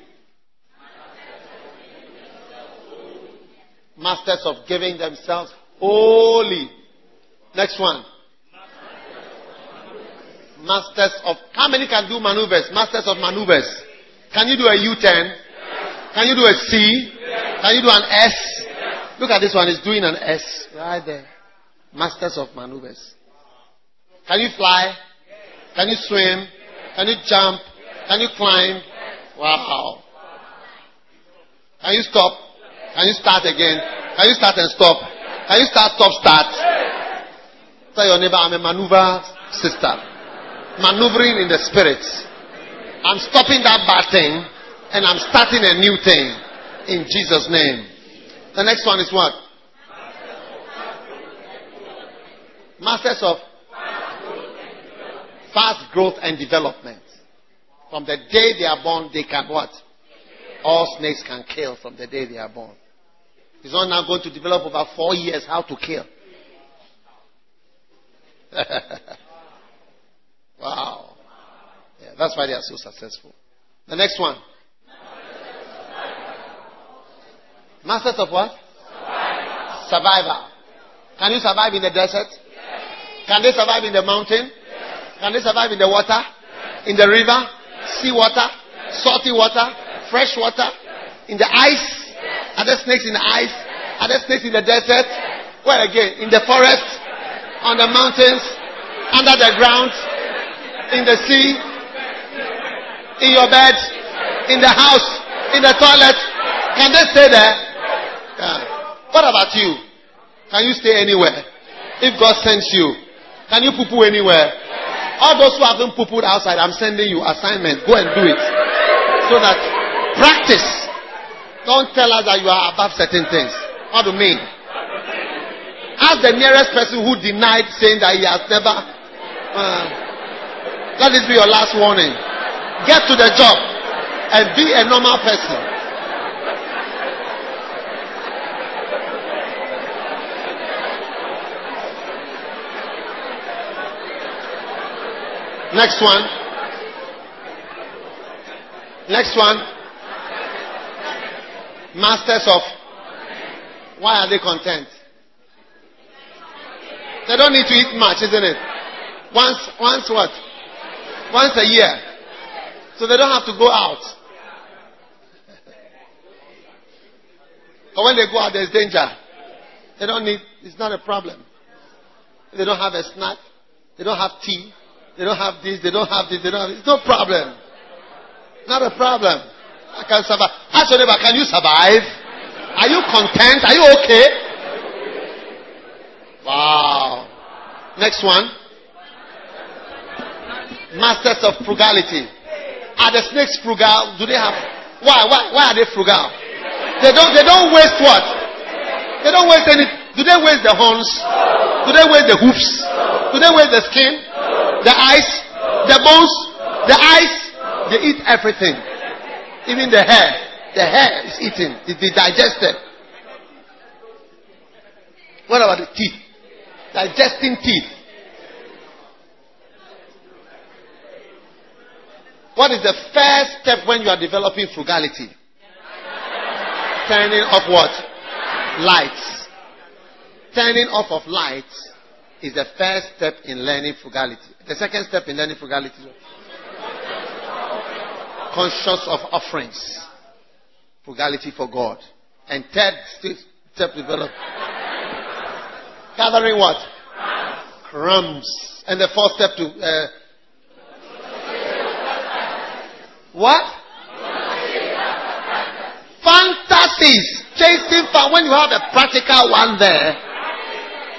Masters of giving themselves holy. Next one. Masters of how many can do maneuvers? Masters of maneuvers. Can you do a U-turn? Can you do a C? Can you do an S? Look at this one. It's doing an S right there. Masters of maneuvers. Can you fly? Can you swim? Can you jump? Can you climb? Wow. Can you stop? Can you start again? Can you start and stop? Can you start, stop, start? Tell your neighbor, I'm a maneuver sister. Maneuvering in the spirit. I'm stopping that bad thing and I'm starting a new thing in Jesus' name. The next one is what? Masters of fast growth and development. From the day they are born, they can what? All snakes can kill from the day they are born. He's not now going to develop over four years how to kill. wow. Yeah, that's why they are so successful. The next one. Masters of what? Survival. Can you survive in the desert? Can they survive in the mountain? Can they survive in the water? In the river? Sea water? Salty water? Fresh water? In the ice? Are there snakes in the ice? Are there snakes in the desert? Where again? In the forest? On the mountains? Under the ground? In the sea? In your bed? In the house? In the toilet? Can they stay there? Yeah. What about you? Can you stay anywhere? If God sends you, can you poo poo anywhere? All those who haven't poo pooed outside, I'm sending you assignment. Go and do it. So that practice. Don't tell us that you are above certain things. What do you mean? Ask the nearest person who denied saying that he has never. Uh, let this be your last warning. Get to the job and be a normal person. Next one. Next one. Masters of. Why are they content? They don't need to eat much, isn't it? Once, once what? Once a year. So they don't have to go out. But when they go out, there's danger. They don't need, it's not a problem. They don't have a snack. They don't have tea. They don't have this, they don't have this, they don't have this. It's no problem. Not a problem. I can survive. Ask your neighbor, can you survive? Are you content? Are you okay? Wow. Next one. Masters of frugality. Are the snakes frugal? Do they have why? Why why are they frugal? They don't they don't waste what? They don't waste any do they waste the horns? Do they waste the hoofs? Do they waste the skin? the eyes, the bones, the eyes, they eat everything. Even the hair. The hair is eaten, it is digested. What about the teeth? Digesting teeth. What is the first step when you are developing frugality? Turning off what? Lights. Turning off of lights is the first step in learning frugality. The second step in learning frugality conscious of offerings. Frugality for God. And third step develop. Gathering what? Crumbs. And the fourth step to uh, what? Fantasies. Chasing fun. When you have a practical one there,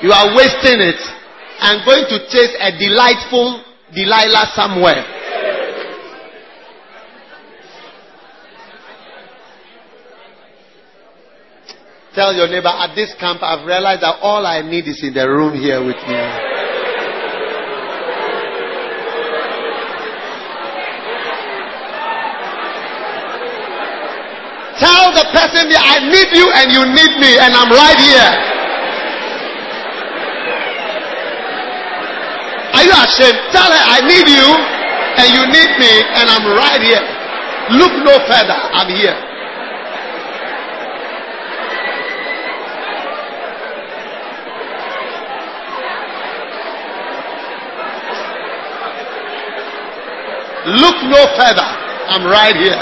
you are wasting it and going to chase a delightful Delilah somewhere. Tell your neighbor, at this camp, I've realized that all I need is in the room here with me. Tell the person, I need you and you need me, and I'm right here. Are you ashamed? Tell her, I need you and you need me, and I'm right here. Look no further. I'm here. Look no further. I'm right here.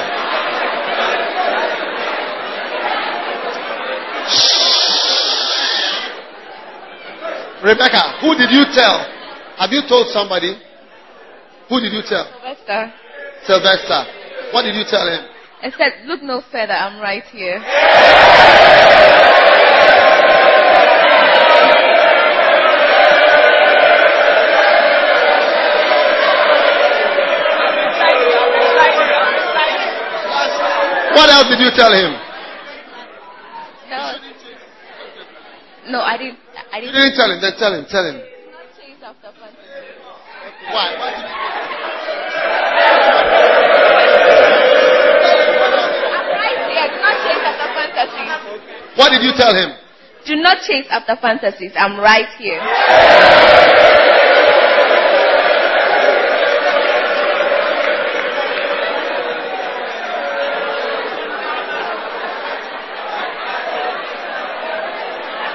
Rebecca, who did you tell? Have you told somebody? Who did you tell? Sylvester. Sylvester. What did you tell him? I said, look no further. I'm right here. What else did you tell him? No, no, I didn't. I didn't. You didn't tell him. Then tell him. Tell him. Not chase after fantasy. Why? Why did you... I'm right here. Do not chase after fantasies. What did you tell him? Do not chase after fantasies. I'm right here.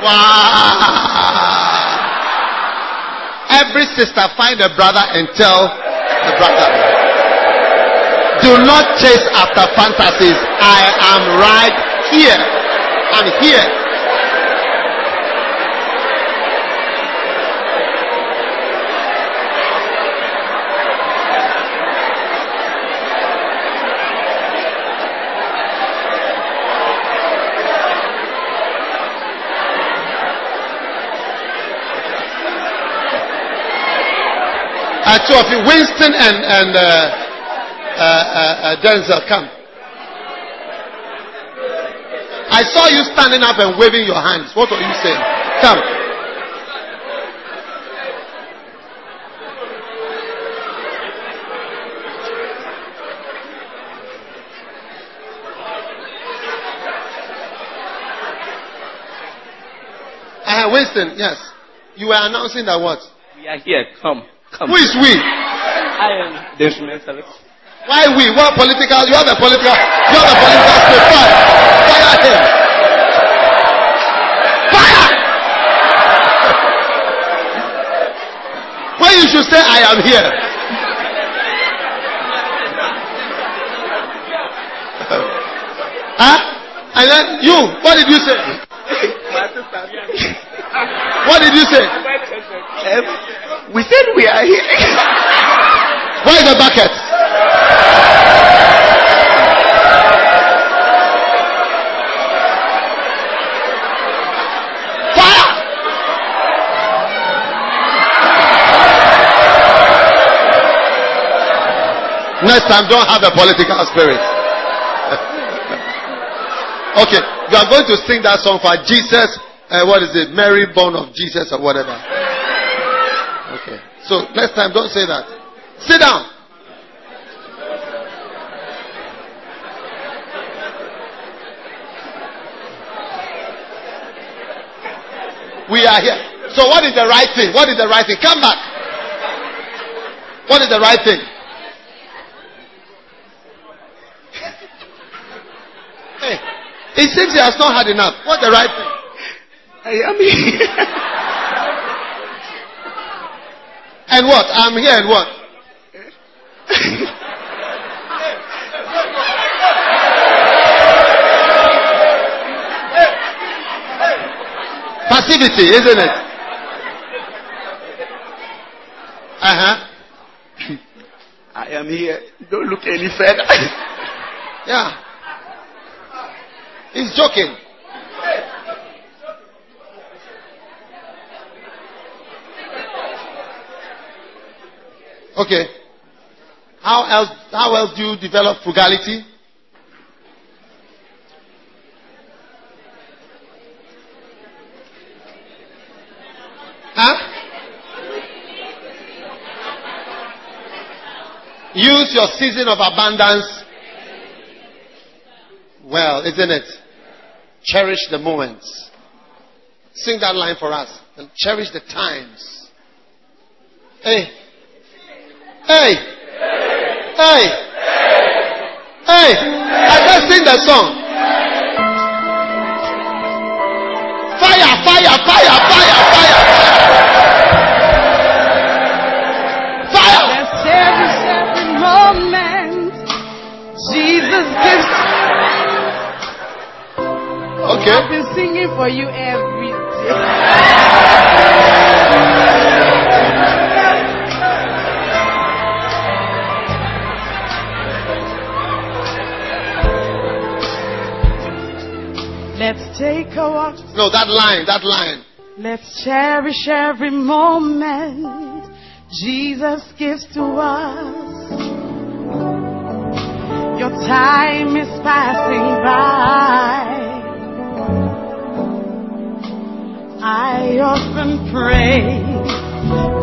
Wow. Every sister find a brother and tell the brother. Do not chase after fantasies. I am right here. I'm here. Uh, two of you, Winston and and uh, uh, uh, uh, Denzel, come. I saw you standing up and waving your hands. What are you saying? Come. Uh, Winston, yes. You were announcing that what? We are here. Come. Come. Who is we? I am the instrument service. Why we? What political? You have a political. You have a political spirit. Fire! Fire him! Fire! When you should say, "I am here." huh? And then you, what did you say? What did you say? Um, we said we are here. Where is the bucket? Fire! Next time, don't have a political spirit. okay, you are going to sing that song for Jesus. Uh, what is it? Mary, born of Jesus, or whatever. Okay. So next time, don't say that. Sit down. We are here. So what is the right thing? What is the right thing? Come back. What is the right thing? It seems he has not had enough. What the right thing? I am here. and what? I'm here and what? Passivity, isn't it? Uh huh. I am here. Don't look any further. yeah. He's joking. Okay. How else, how else do you develop frugality? Huh? Use your season of abundance well, isn't it? Cherish the moments. Sing that line for us. And cherish the times. Hey. Hey. Hey. Hey. I can't sing the song. Fire, fire, fire, fire, fire, fire. Let's every moment. Jesus gives. Okay. I've been singing for you every day. Let's take a walk. No, that line, that line. Let's cherish every moment Jesus gives to us. Your time is passing by. I often pray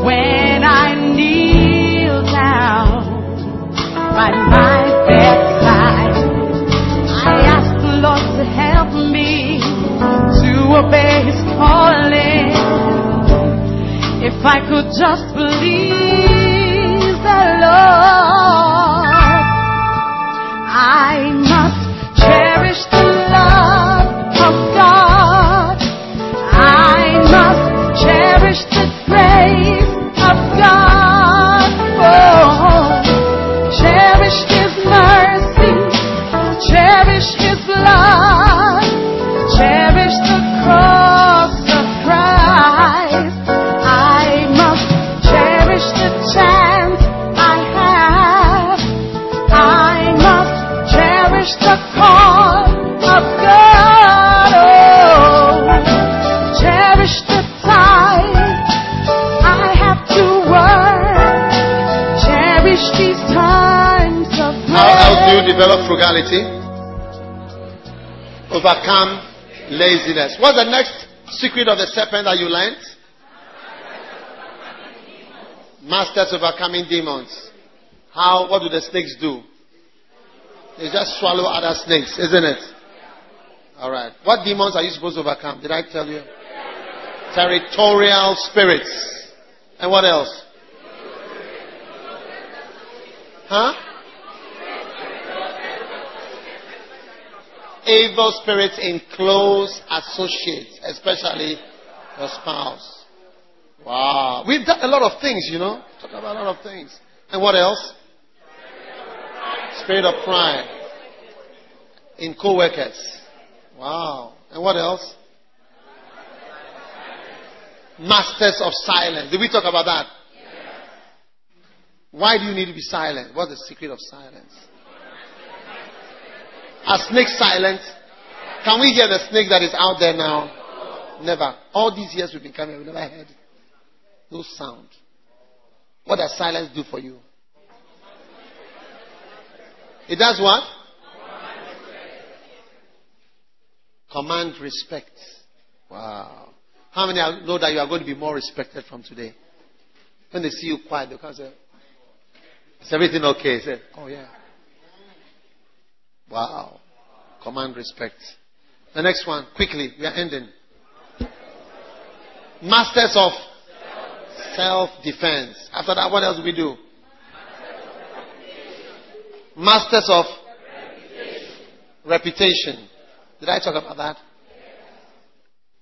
when I kneel down by my bedside. I ask the Lord to help me to obey His calling. If I could just believe the Lord, I Overcome laziness. What's the next secret of the serpent that you learned? Masters overcoming demons. How? What do the snakes do? They just swallow other snakes, isn't it? All right. What demons are you supposed to overcome? Did I tell you? Territorial spirits. And what else? Huh? Evil spirits in close associates, especially your spouse. Wow. We've done a lot of things, you know. Talk about a lot of things. And what else? Spirit of pride in co-workers. Wow. And what else? Masters of silence. Did we talk about that? Why do you need to be silent? What's the secret of silence? Are snakes silent? Can we hear the snake that is out there now? Never. All these years we've been coming, we've never heard. No sound. What does silence do for you? It does what? Command respect. Wow. How many know that you are going to be more respected from today? When they see you quiet, they come say, Is everything okay? Say, Oh, yeah. Wow. Command respect. The next one, quickly, we are ending. Masters of self defense. After that, what else do we do? Masters of reputation. Did I talk about that?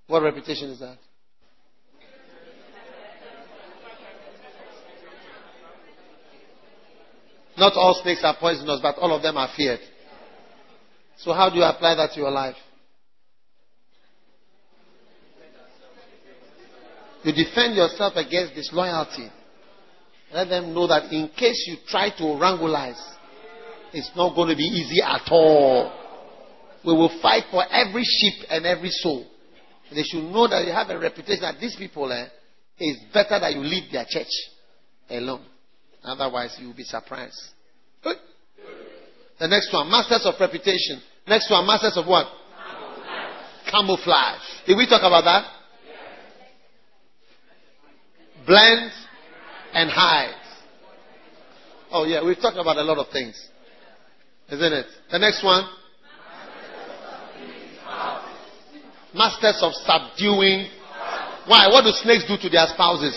What reputation is that? Not all snakes are poisonous, but all of them are feared. So, how do you apply that to your life? You defend yourself against disloyalty. Let them know that in case you try to wranglize, it's not going to be easy at all. We will fight for every sheep and every soul. They should know that you have a reputation that these people, eh, it's better that you leave their church alone. Otherwise, you will be surprised. The next one, masters of reputation. Next one, masters of what? Camouflage. Camouflage. Did we talk about that? Blend and hide. Oh yeah, we've talked about a lot of things. Isn't it? The next one. Masters of subduing. Why? What do snakes do to their spouses?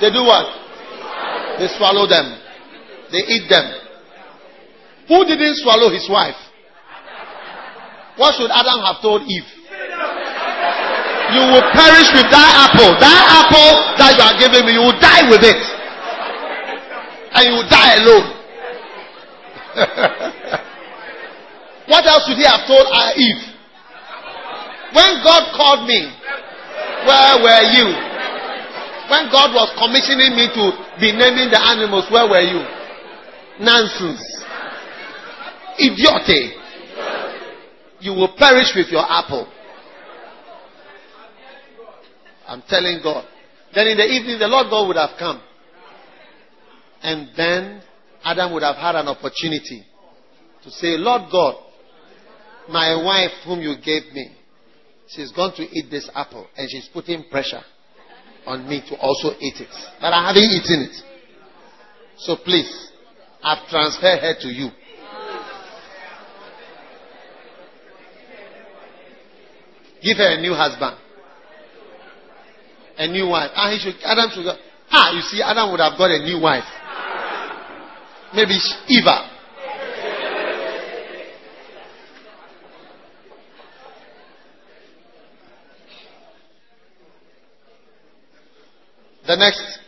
They do what? They swallow them. They eat them. Who didn't swallow his wife? What should Adam have told Eve? You will perish with that apple. That apple that you are giving me, you will die with it. And you will die alone. what else should he have told uh, Eve? When God called me, where were you? When God was commissioning me to be naming the animals, where were you? Nonsense. Idiote. You will perish with your apple. I'm telling God. Then in the evening, the Lord God would have come. And then Adam would have had an opportunity to say, Lord God, my wife whom you gave me, she's going to eat this apple and she's putting pressure on me to also eat it. But I haven't eaten it. So please, I've transferred her to you. Give her a new husband. A new wife. Ah, he should, Adam should go. Ah, you see, Adam would have got a new wife. Maybe Eva. The next.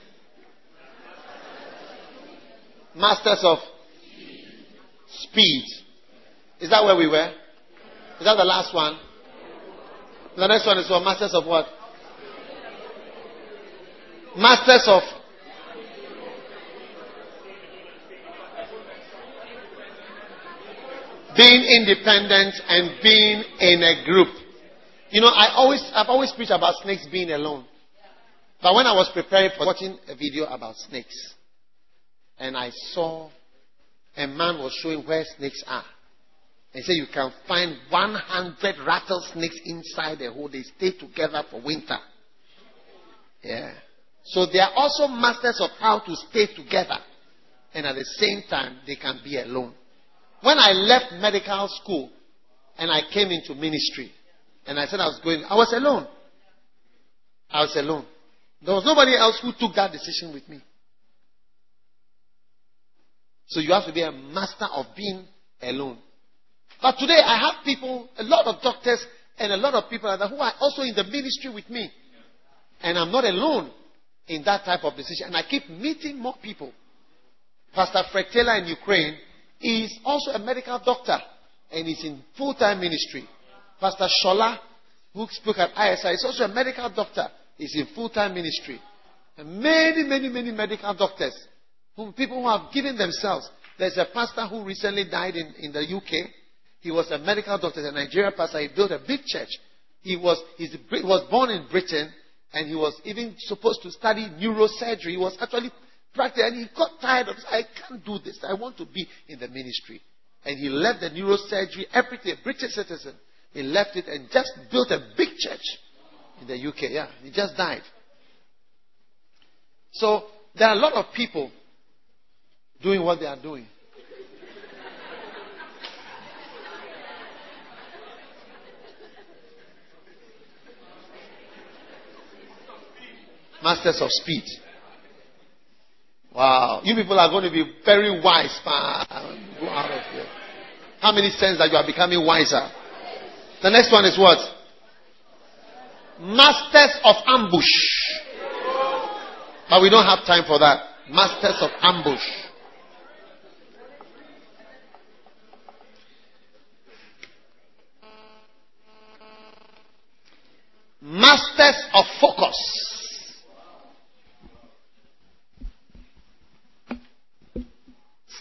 Masters of speed. Is that where we were? Is that the last one? The next one is what? Masters of what? Masters of being independent and being in a group. You know, I always, I've always preached about snakes being alone. But when I was preparing for watching a video about snakes, and I saw a man was showing where snakes are. And said you can find 100 rattlesnakes inside the hole. They stay together for winter. Yeah. So they are also masters of how to stay together. And at the same time, they can be alone. When I left medical school and I came into ministry, and I said I was going, I was alone. I was alone. There was nobody else who took that decision with me. So you have to be a master of being alone. But today I have people, a lot of doctors and a lot of people who are also in the ministry with me. And I'm not alone in that type of decision. And I keep meeting more people. Pastor Fred Taylor in Ukraine is also a medical doctor and is in full-time ministry. Pastor Shola, who spoke at ISI, is also a medical doctor is in full time ministry. And many, many, many medical doctors, who, people who have given themselves. There's a pastor who recently died in, in the UK. He was a medical doctor, a Nigerian pastor. He built a big church. He was, he was born in Britain and he was even supposed to study neurosurgery. He was actually practicing and he got tired of I can't do this. I want to be in the ministry. And he left the neurosurgery, everything, British citizen. He left it and just built a big church in the UK. Yeah, he just died. So there are a lot of people doing what they are doing. Masters of speed. Wow. You people are going to be very wise. Go out of here. How many cents that you are becoming wiser? The next one is what? Masters of ambush. But we don't have time for that. Masters of ambush. Masters of focus.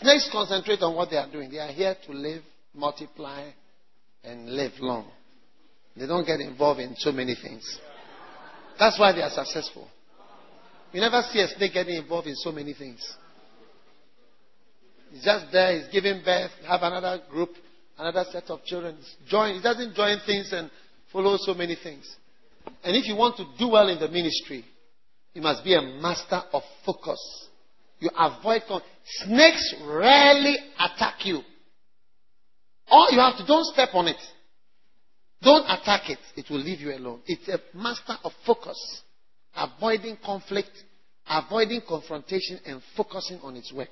Snakes concentrate on what they are doing. They are here to live, multiply, and live long. They don't get involved in so many things. That's why they are successful. You never see a snake getting involved in so many things. He's just there, he's giving birth, have another group, another set of children. Join, he doesn't join things and follow so many things. And if you want to do well in the ministry, you must be a master of focus. You avoid con- snakes rarely attack you. All you have to don't step on it. Don't attack it. It will leave you alone. It's a master of focus. Avoiding conflict, avoiding confrontation, and focusing on its work.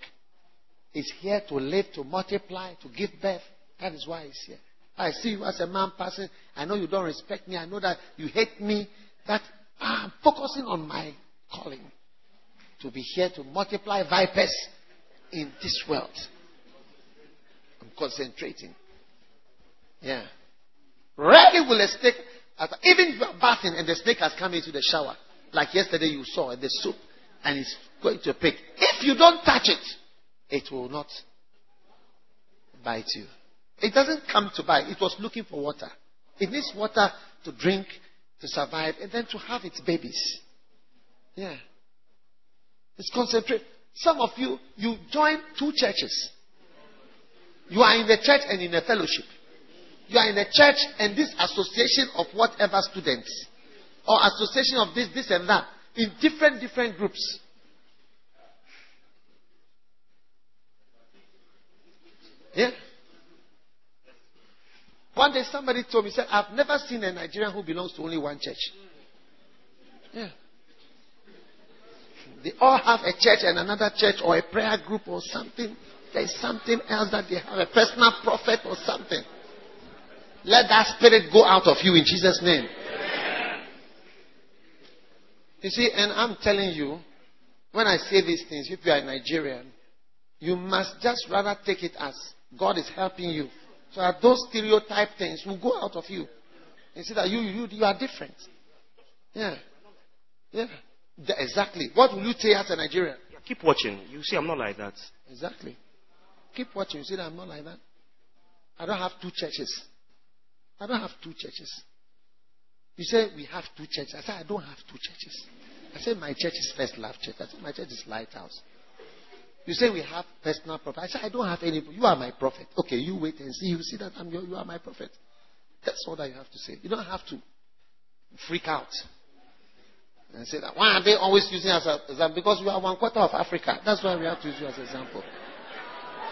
It's here to live, to multiply, to give birth. That is why it's here. I see you as a man passing. I know you don't respect me. I know that you hate me. That I'm focusing on my calling. To be here to multiply vipers in this world. I'm concentrating. Yeah. Rarely will a snake, even you are bathing and the snake has come into the shower, like yesterday you saw in the soup, and it's going to pick. If you don't touch it, it will not bite you. It doesn't come to bite. It was looking for water. It needs water to drink, to survive, and then to have its babies. Yeah. It's concentrate. Some of you, you join two churches. You are in the church and in a fellowship. You are in a church and this association of whatever students, or association of this, this, and that, in different, different groups. Yeah. One day somebody told me, said, I've never seen a Nigerian who belongs to only one church. Yeah. They all have a church and another church or a prayer group or something. There's something else that they have, a personal prophet or something. Let that spirit go out of you in Jesus' name. You see, and I'm telling you, when I say these things, if you are Nigerian, you must just rather take it as God is helping you. So that those stereotype things will go out of you. And see that you, you, you are different. Yeah. Yeah. Exactly. What will you say as a Nigerian? Keep watching. You see, I'm not like that. Exactly. Keep watching. You see that I'm not like that. I don't have two churches. I don't have two churches. You say we have two churches. I said I don't have two churches. I said my church is First Love Church. I said my church is Lighthouse. You say we have personal prophet. I said I don't have any. You are my prophet. Okay, you wait and see. You see that I'm your, you are my prophet. That's all that you have to say. You don't have to freak out and say that. Why are they always using us as example? Because we are one quarter of Africa. That's why we have to use you as an example.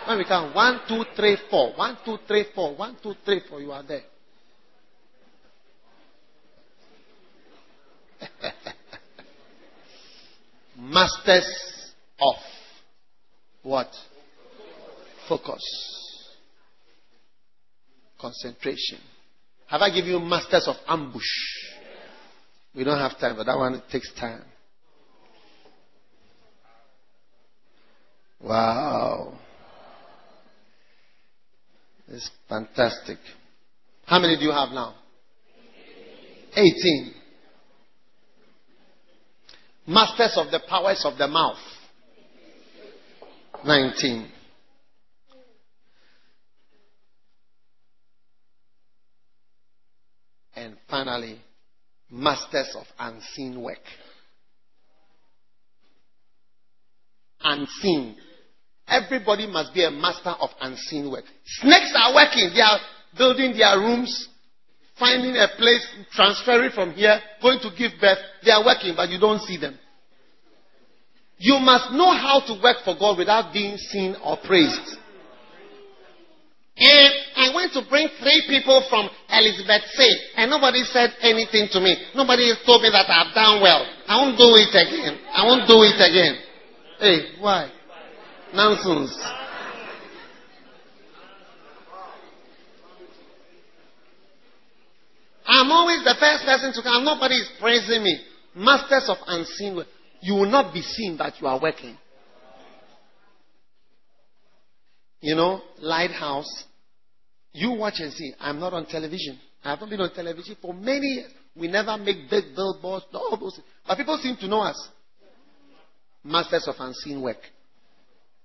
When we count one, two, three, four, one, two, three, four, one, two, three, four, you are there. Masters of what? Focus. Concentration. Have I given you masters of ambush? We don't have time, but that one takes time. Wow. It's fantastic. How many do you have now? 18. Masters of the powers of the mouth. 19. And finally, masters of unseen work. Unseen. Everybody must be a master of unseen work. Snakes are working. They are building their rooms, finding a place, transferring from here, going to give birth. They are working, but you don't see them. You must know how to work for God without being seen or praised. And I went to bring three people from Elizabeth Say, and nobody said anything to me. Nobody told me that I've done well. I won't do it again. I won't do it again. Hey, why? Nonsense. I'm always the first person to come. Nobody is praising me. Masters of unseen. You will not be seen, that you are working. You know, Lighthouse. You watch and see. I'm not on television. I haven't been on television for many years. We never make big billboards, all those. But people seem to know us. Masters of unseen work.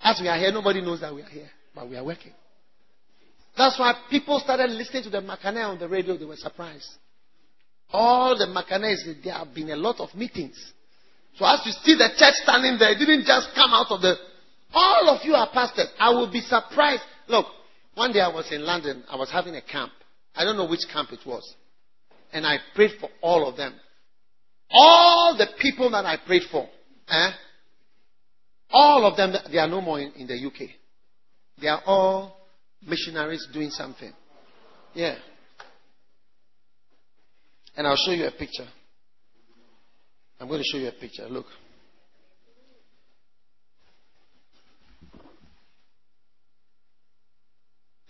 As we are here, nobody knows that we are here, but we are working. That's why people started listening to the Makane on the radio. They were surprised. All the Makanes, there have been a lot of meetings. So as you see the church standing there, it didn't just come out of the. All of you are pastors. I will be surprised. Look, one day I was in London. I was having a camp. I don't know which camp it was. And I prayed for all of them. All the people that I prayed for, eh? All of them, they are no more in, in the UK. They are all missionaries doing something. Yeah. And I'll show you a picture. I'm going to show you a picture. Look.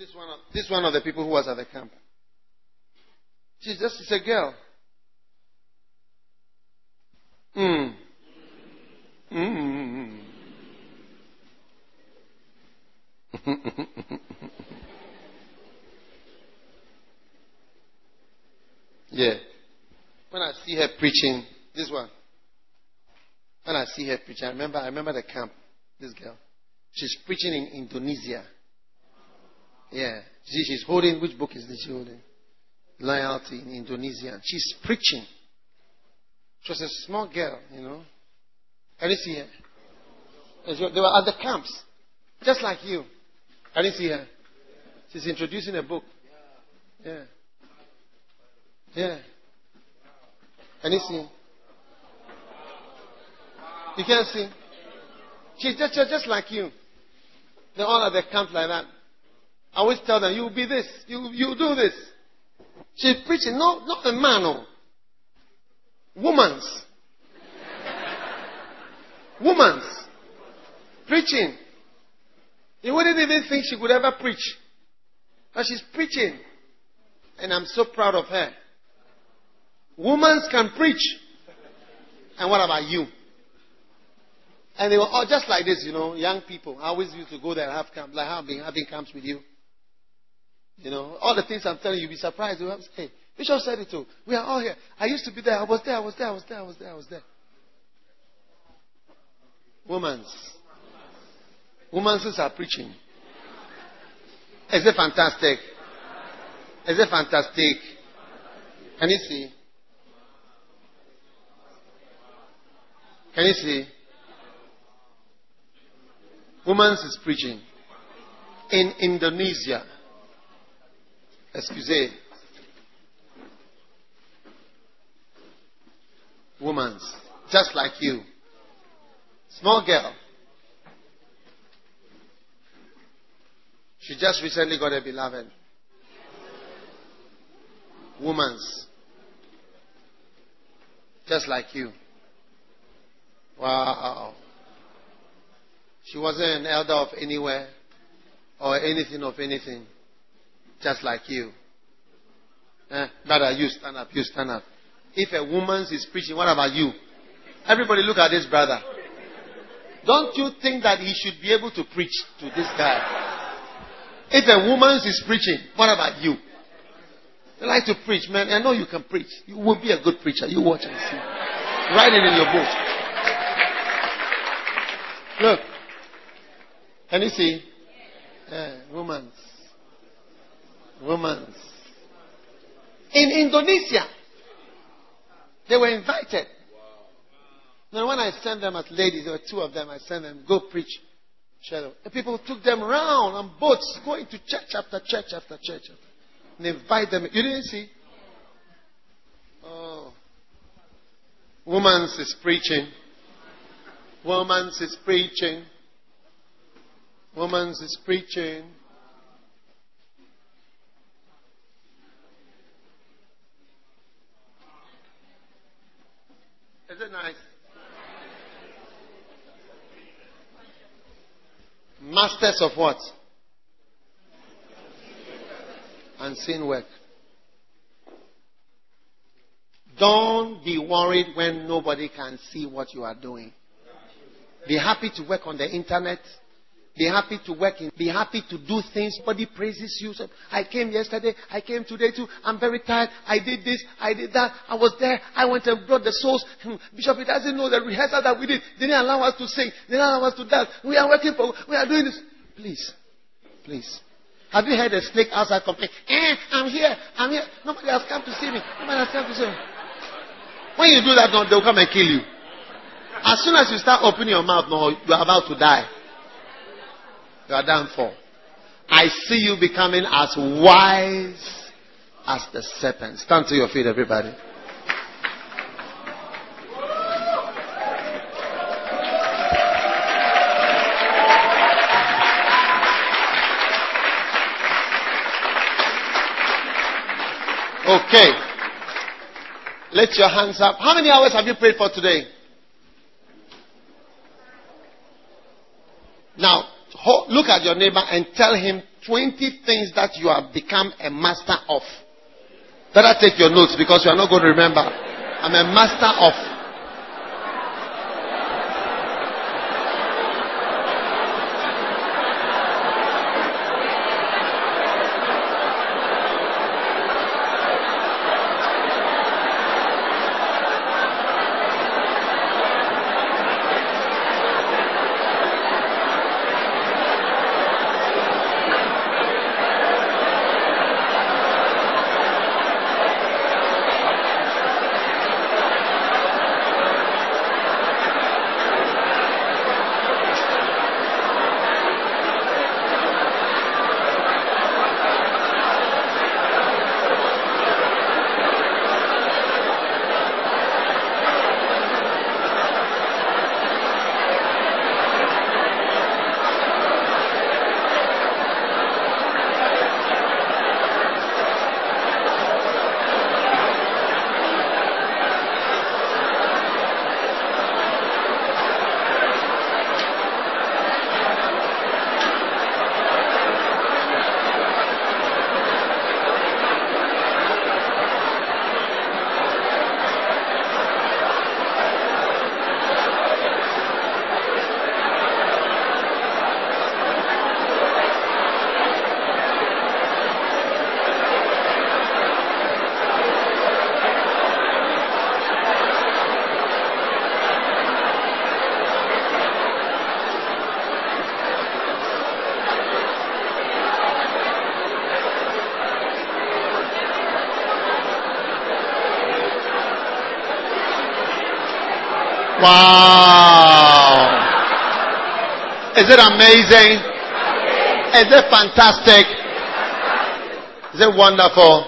This one, of, this one of the people who was at the camp. She's just she's a girl. Mm. Mm. yeah. When I see her preaching, this one. When I see her preaching, I remember I remember the camp, this girl. She's preaching in Indonesia. Yeah. See, she's holding which book is this she holding? Loyalty in Indonesia. She's preaching. She was a small girl, you know. Can you see her? They were at the camps, just like you. Can you see her? She's introducing a book. Yeah. Yeah. Can you see? You can't see. She's just, just like you. They're all at the camp like that. I always tell them, you'll be this, you, you do this. She's preaching, not, not a man, no. Woman's. Woman's. Preaching. You wouldn't even think she could ever preach. But she's preaching. And I'm so proud of her. Women can preach. And what about you? And they were all just like this, you know, young people. I always used to go there and have camp, like been having camps with you. You know, all the things I'm telling you, you'll be surprised. You hey, Bishop said it too. We are all here. I used to be there. I was there. I was there. I was there. I was there. I was there. Women's. Women's are preaching. Is it fantastic? Is it fantastic? Can you see? Can you see? Women's is preaching. In Indonesia. Excuse. Women's. Just like you. Small girl. She just recently got a beloved. Woman's. Just like you. Wow. She wasn't an elder of anywhere or anything of anything. Just like you. Eh? Brother, you stand up, you stand up. If a woman is preaching, what about you? Everybody look at this brother. Don't you think that he should be able to preach to this guy? If a woman is preaching, what about you? You like to preach, man. I know you can preach. You will be a good preacher. You watch and see. Write it in your book. Look. Can you see? Yeah, women's. Women's. In Indonesia, they were invited. Now, when I sent them as ladies, there were two of them, I sent them, go preach. Shadow. The people took them around on boats, going to church after church after church. And invite them. You didn't see? Oh. Woman's is preaching. Woman's is preaching. Woman's is preaching. Masters of what? Unseen work. Don't be worried when nobody can see what you are doing. Be happy to work on the internet. Be happy to work in. Be happy to do things. Body praises you. So, I came yesterday. I came today too. I'm very tired. I did this. I did that. I was there. I went and brought the souls. Hmm, Bishop, he doesn't know the rehearsal that we did. They didn't allow us to sing. They didn't allow us to dance. We are working for. We are doing this. Please, please. Have you heard a snake outside complain? Eh, I'm here. I'm here. Nobody has come to see me. Nobody has come to see me. When you do that, they'll come and kill you. As soon as you start opening your mouth, no, you are about to die. You are done for. I see you becoming as wise as the serpent. Stand to your feet, everybody. Okay. Let your hands up. How many hours have you prayed for today? Now, look at your neighbor and tell him 20 things that you have become a master of. Better take your notes because you are not going to remember. I'm a master of. Is it amazing? Is it fantastic? Is it wonderful?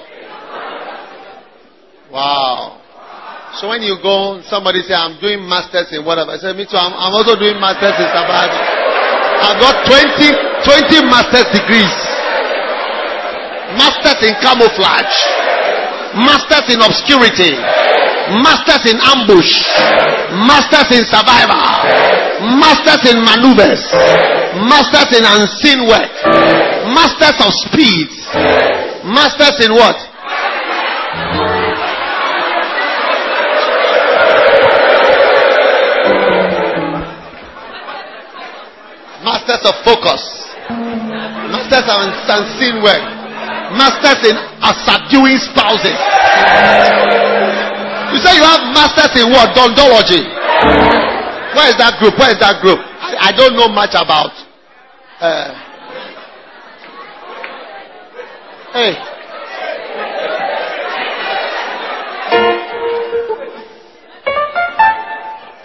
Wow. So when you go, somebody say, I'm doing masters in whatever. I say, me too. I'm, I'm also doing masters in survival. I've got 20, 20 master's degrees. Masters in camouflage. Masters in obscurity. Masters in ambush. Masters in survival. Masters in maneuvers. Masters in unseen work. Masters of speed. Masters in what? Masters of focus. Masters of unseen work. Masters in subduing spouses. You say you have masters in what? Dondology. Where is that group? Where is that group? I, I don't know much about. Uh, hey.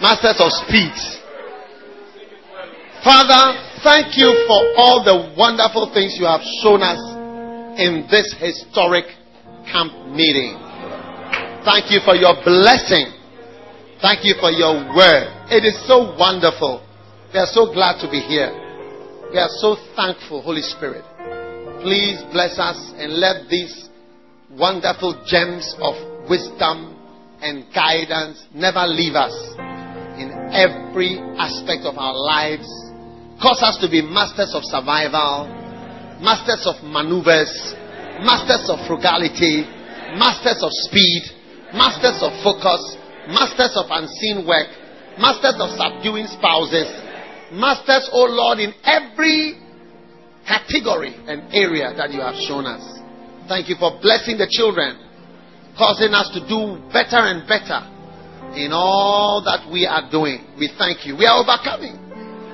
Masters of speed. Father, thank you for all the wonderful things you have shown us in this historic camp meeting. Thank you for your blessing. Thank you for your word. It is so wonderful. We are so glad to be here. We are so thankful, Holy Spirit. Please bless us and let these wonderful gems of wisdom and guidance never leave us in every aspect of our lives. Cause us to be masters of survival, masters of maneuvers, masters of frugality, masters of speed, masters of focus, masters of unseen work, masters of subduing spouses, Masters, oh Lord, in every category and area that you have shown us. Thank you for blessing the children, causing us to do better and better in all that we are doing. We thank you. We are overcoming.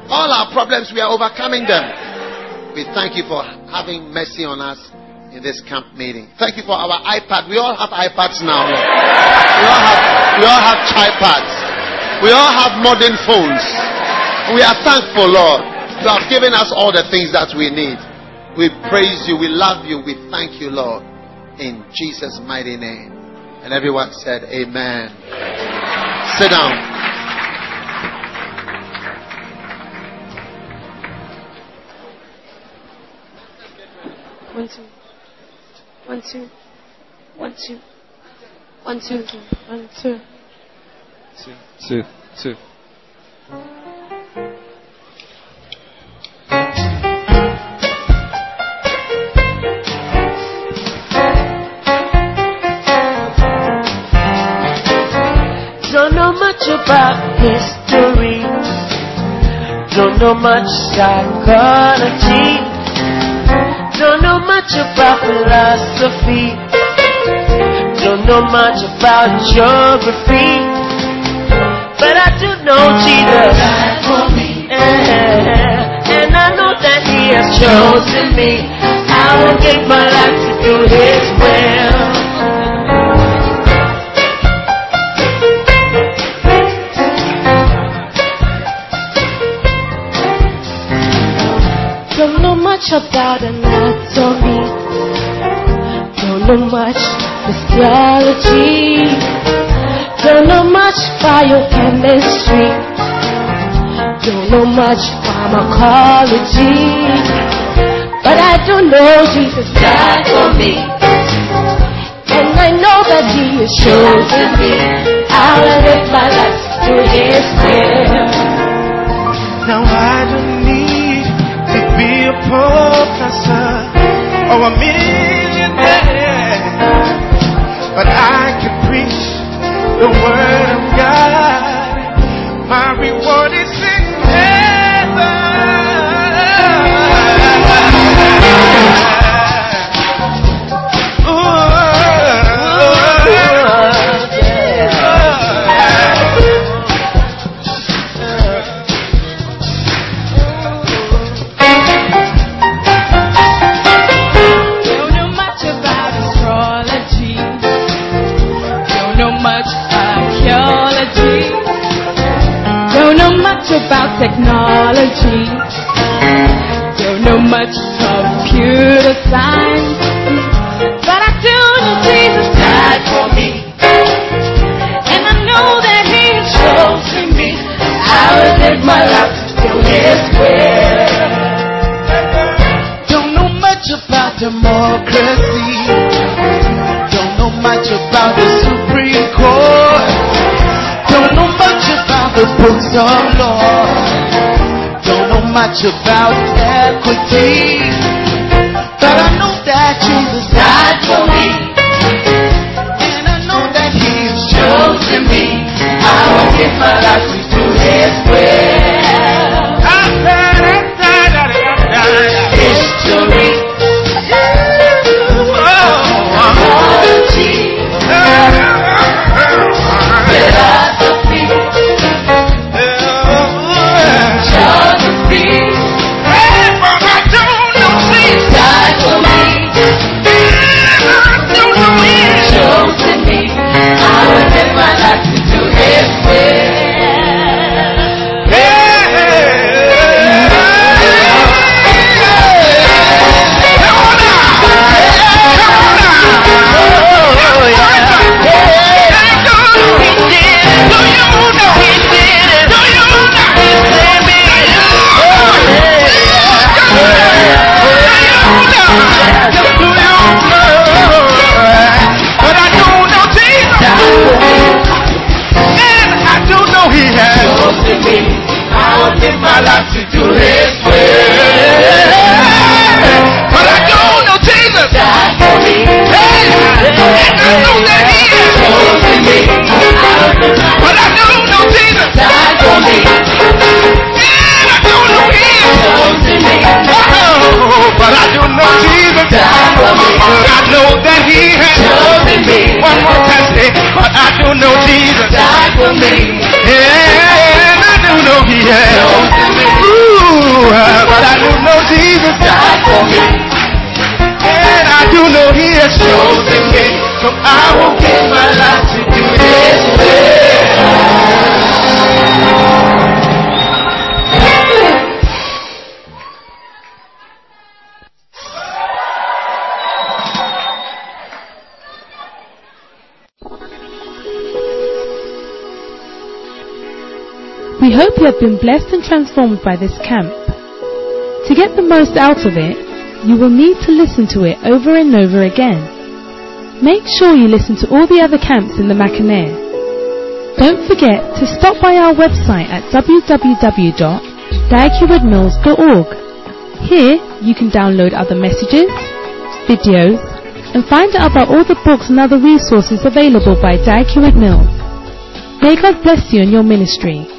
All our problems, we are overcoming them. We thank you for having mercy on us in this camp meeting. Thank you for our iPad. We all have iPads now. We all have, we all have iPads. We all have modern phones. We are thankful, Lord. You have given us all the things that we need. We praise you. We love you. We thank you, Lord. In Jesus' mighty name. And everyone said, Amen. Sit down. One, two. One, two. One, two. One, two. One, two. Two, two, two. Don't know much about history. Don't know much psychology. Much about philosophy. Don't know much about geography. But I do know Jesus. Eh, And I know that He has chosen me. I will give my life to do His will. Don't know much about anatomy. Physiology. Don't know much biochemistry. Don't know much pharmacology. But I do know Jesus died for me. And I know that He has chosen me. I will live my life to His will. Now I don't need to be a professor or a millionaire, but I can preach the word of God. My reward is in technology. Don't know much computer science. But I do know Jesus died for me. And I know that He has chosen me. I will live my life to His will. Don't know much about democracy. Don't know much about the Supreme Court. Don't know much about the books of law. Much about equity. But I know that Jesus died for me. For me. Yeah, I do know He has. Ooh, but I do know Jesus died for me. And I do know He has chosen me, so I will Have been blessed and transformed by this camp. To get the most out of it, you will need to listen to it over and over again. Make sure you listen to all the other camps in the Mackinac. Don't forget to stop by our website at www.daghewardmills.org. Here you can download other messages, videos, and find out about all the books and other resources available by Dag Mills. May God bless you in your ministry.